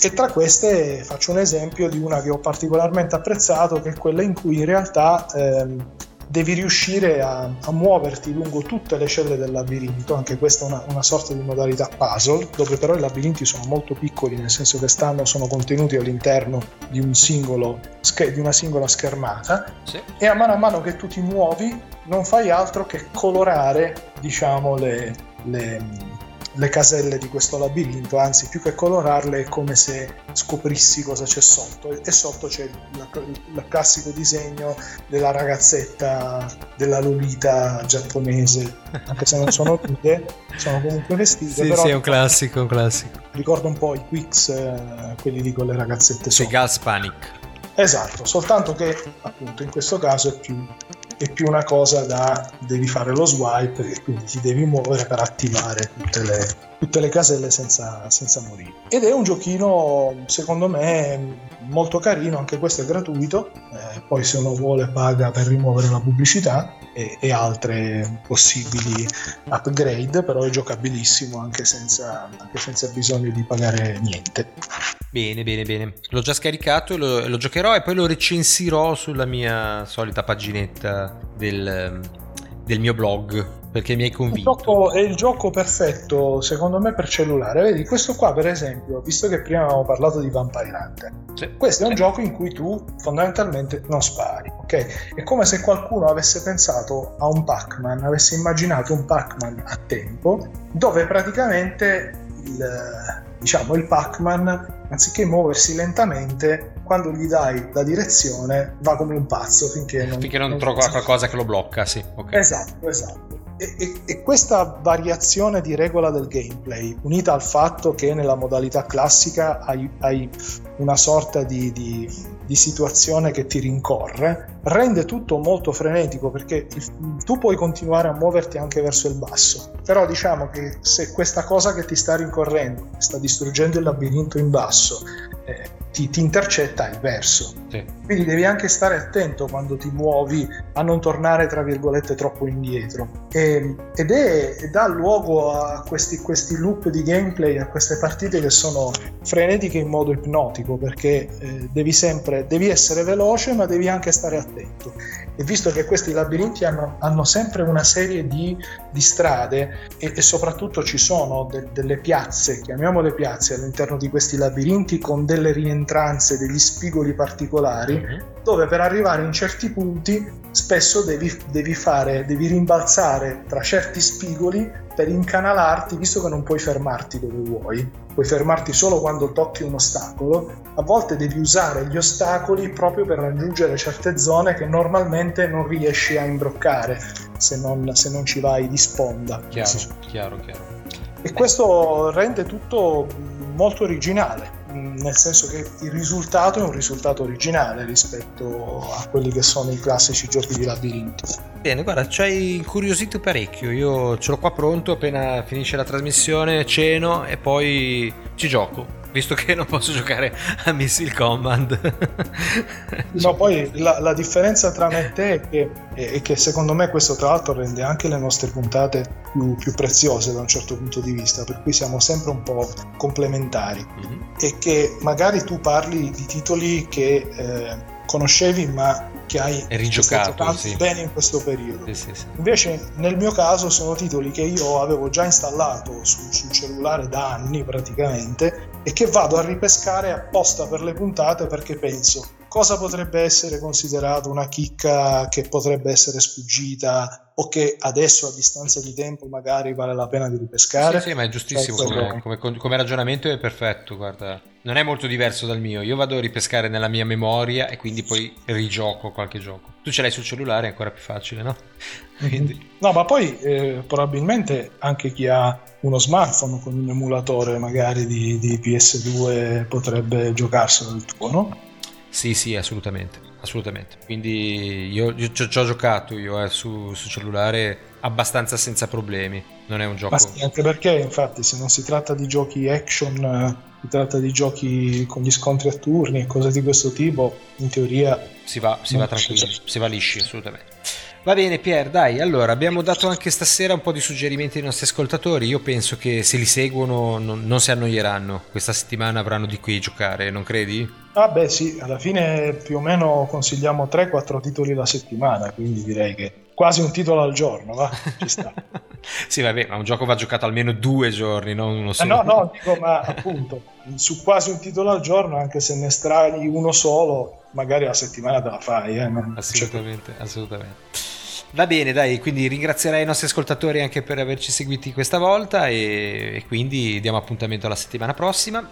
E tra queste faccio un esempio di una che ho particolarmente apprezzato che è quella in cui in realtà ehm, devi riuscire a, a, muoverti lungo tutte le celle del labirinto, anche questa è una, una, sorta di modalità puzzle, dove però i labirinti sono molto piccoli, nel senso che stanno, sono contenuti all'interno di, un singolo, di una singola schermata, sì. e a mano a mano che tu ti muovi non fai altro che colorare, diciamo, le, le le caselle di questo labirinto, anzi più che colorarle è come se scoprissi cosa c'è sotto e sotto c'è il, classico disegno della ragazzetta della Lolita giapponese, anche se non sono nude, [laughs] sono comunque vestite. Sì, però sì, è un classico, un classico. Ricorda un po' i Quicks, eh, quelli lì con le ragazzette sotto. Gas Panic. Esatto, soltanto che appunto in questo caso è più è più una cosa da devi fare lo swipe e quindi ti devi muovere per attivare tutte le, tutte le caselle senza, senza, morire. Ed è un giochino, secondo me, molto carino, anche questo è gratuito, eh, poi se uno vuole paga per rimuovere la pubblicità e, e, altre possibili upgrade, però è giocabilissimo anche senza, anche senza bisogno di pagare niente. Bene, bene, bene. L'ho già scaricato, lo, lo giocherò e poi lo recensirò sulla mia solita paginetta del, del mio blog perché mi hai convinto. È il gioco perfetto, secondo me, per cellulare. Vedi, questo qua, per esempio, visto che prima avevamo parlato di Vampire Hunter, sì. questo è un gioco in cui tu fondamentalmente non spari, ok? È come se qualcuno avesse pensato a un Pac-Man, avesse immaginato un Pac-Man a tempo, dove praticamente il diciamo il Pac-Man anziché muoversi lentamente quando gli dai la direzione va come un pazzo finché non, finché non, non trova qualcosa che lo blocca sì okay. esatto esatto e, e, e, questa variazione di regola del gameplay, unita al fatto che nella modalità classica hai, hai una sorta di, di, di, situazione che ti rincorre, rende tutto molto frenetico perché il, tu puoi continuare a muoverti anche verso il basso. Però diciamo che se questa cosa che ti sta rincorrendo sta distruggendo il labirinto in basso, eh, ti, ti, intercetta il verso. Sì. Quindi devi anche stare attento quando ti muovi a non tornare, tra virgolette, troppo indietro. E, ed è, dà luogo a questi, questi, loop di gameplay, a queste partite che sono frenetiche in modo ipnotico, perché eh, devi sempre, devi essere veloce, ma devi anche stare attento. E visto che questi labirinti hanno, hanno sempre una serie di, di strade e, e, soprattutto ci sono de, delle piazze, chiamiamole piazze, all'interno di questi labirinti con delle rientrate entranze, degli spigoli particolari, mm-hmm. dove per arrivare in certi punti spesso devi, devi, fare, devi rimbalzare tra certi spigoli per incanalarti, visto che non puoi fermarti dove vuoi, puoi fermarti solo quando tocchi un ostacolo, a volte devi usare gli ostacoli proprio per raggiungere certe zone che normalmente non riesci a imbroccare se non, se non ci vai di sponda. Chiaro, chiaro, chiaro. E questo rende tutto molto originale, nel senso che il risultato è un risultato originale rispetto a quelli che sono i classici giochi di labirinto. Bene, guarda, ci hai incuriosito parecchio. Io ce l'ho qua pronto appena finisce la trasmissione, ceno e poi ci gioco visto che non posso giocare a Missile Command. [laughs] no, poi la, la, differenza tra me e te è che, è che, secondo me questo tra l'altro rende anche le nostre puntate più, più, preziose da un certo punto di vista, per cui siamo sempre un po' complementari. Mm-hmm. E che magari tu parli di titoli che eh, conoscevi ma che hai rigiocato sì. bene in questo periodo. Sì, sì, Invece nel mio caso sono titoli che io avevo già installato sul, sul cellulare da anni praticamente e che vado a ripescare apposta per le puntate perché penso cosa potrebbe essere considerato una chicca che potrebbe essere sfuggita o che adesso a distanza di tempo magari vale la pena di ripescare. Sì, sì ma è giustissimo, cioè, come, come, come, ragionamento è perfetto, guarda. Non è molto diverso dal mio, io vado a ripescare nella mia memoria e quindi poi rigioco qualche gioco. Tu ce l'hai sul cellulare, è ancora più facile, no? [laughs] Quindi... No, ma poi eh, probabilmente anche chi ha uno smartphone con un emulatore magari di, di PS2 potrebbe giocarselo il tuo, no? Sì, sì, assolutamente, assolutamente. Quindi io, io ci ho giocato io eh, su, su, cellulare abbastanza senza problemi. Non è un gioco. Sì, anche perché, infatti, se non si tratta di giochi action, eh, si tratta di giochi con gli scontri a turni e cose di questo tipo, in teoria. Si va, si va tranquilli, si va lisci, assolutamente. Va bene Pier, dai, allora abbiamo dato anche stasera un po' di suggerimenti ai nostri ascoltatori, io penso che se li seguono non, non si annoieranno, questa settimana avranno di qui giocare, non credi? Ah beh sì, alla fine più o meno consigliamo 3-4 titoli la settimana, quindi direi che quasi un titolo al giorno, va? Ci sta. [laughs] sì, vabbè, ma un gioco va giocato almeno due giorni, non uno solo. Eh no, no, dico, ma appunto, su quasi un titolo al giorno, anche se ne estrai uno solo, magari la settimana te la fai, eh? Assolutamente, assolutamente. Va bene, dai, quindi ringrazierei i nostri ascoltatori anche per averci seguiti questa volta e, e quindi diamo appuntamento alla settimana prossima.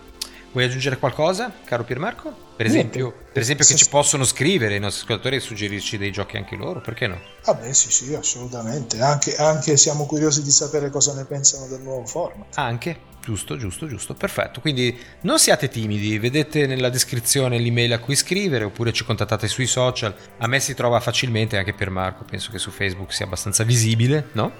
Vuoi aggiungere qualcosa, caro Piermarco? Per esempio, per esempio che ci possono scrivere i nostri ascoltatori e suggerirci dei giochi anche loro, perché no? Ah beh sì sì, assolutamente, anche, anche siamo curiosi di sapere cosa ne pensano del nuovo format. Anche, Giusto, giusto, giusto, perfetto. Quindi non siate timidi, vedete nella descrizione l'email a cui scrivere oppure ci contattate sui social. A me si trova facilmente anche per Marco, penso che su Facebook sia abbastanza visibile, no?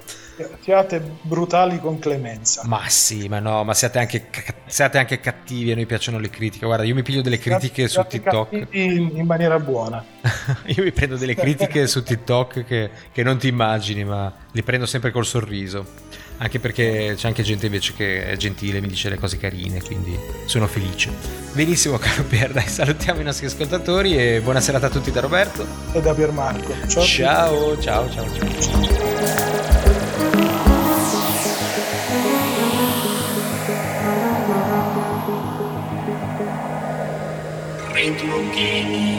Siate brutali con clemenza. Ma sì, ma no, ma siate anche, siate anche cattivi, a noi piacciono le critiche. Guarda, io mi piglio delle critiche siate, su TikTok. In, in, maniera buona. [laughs] io mi prendo delle critiche su TikTok che, che non ti immagini, ma li prendo sempre col sorriso anche perché c'è anche gente invece che è gentile, mi dice le cose carine, quindi sono felice. Benissimo, caro Pier, dai, salutiamo i nostri ascoltatori e buona serata a tutti da Roberto e da Piermarco. Ciao, ciao, ciao, ciao. ciao. Retro Gaming Live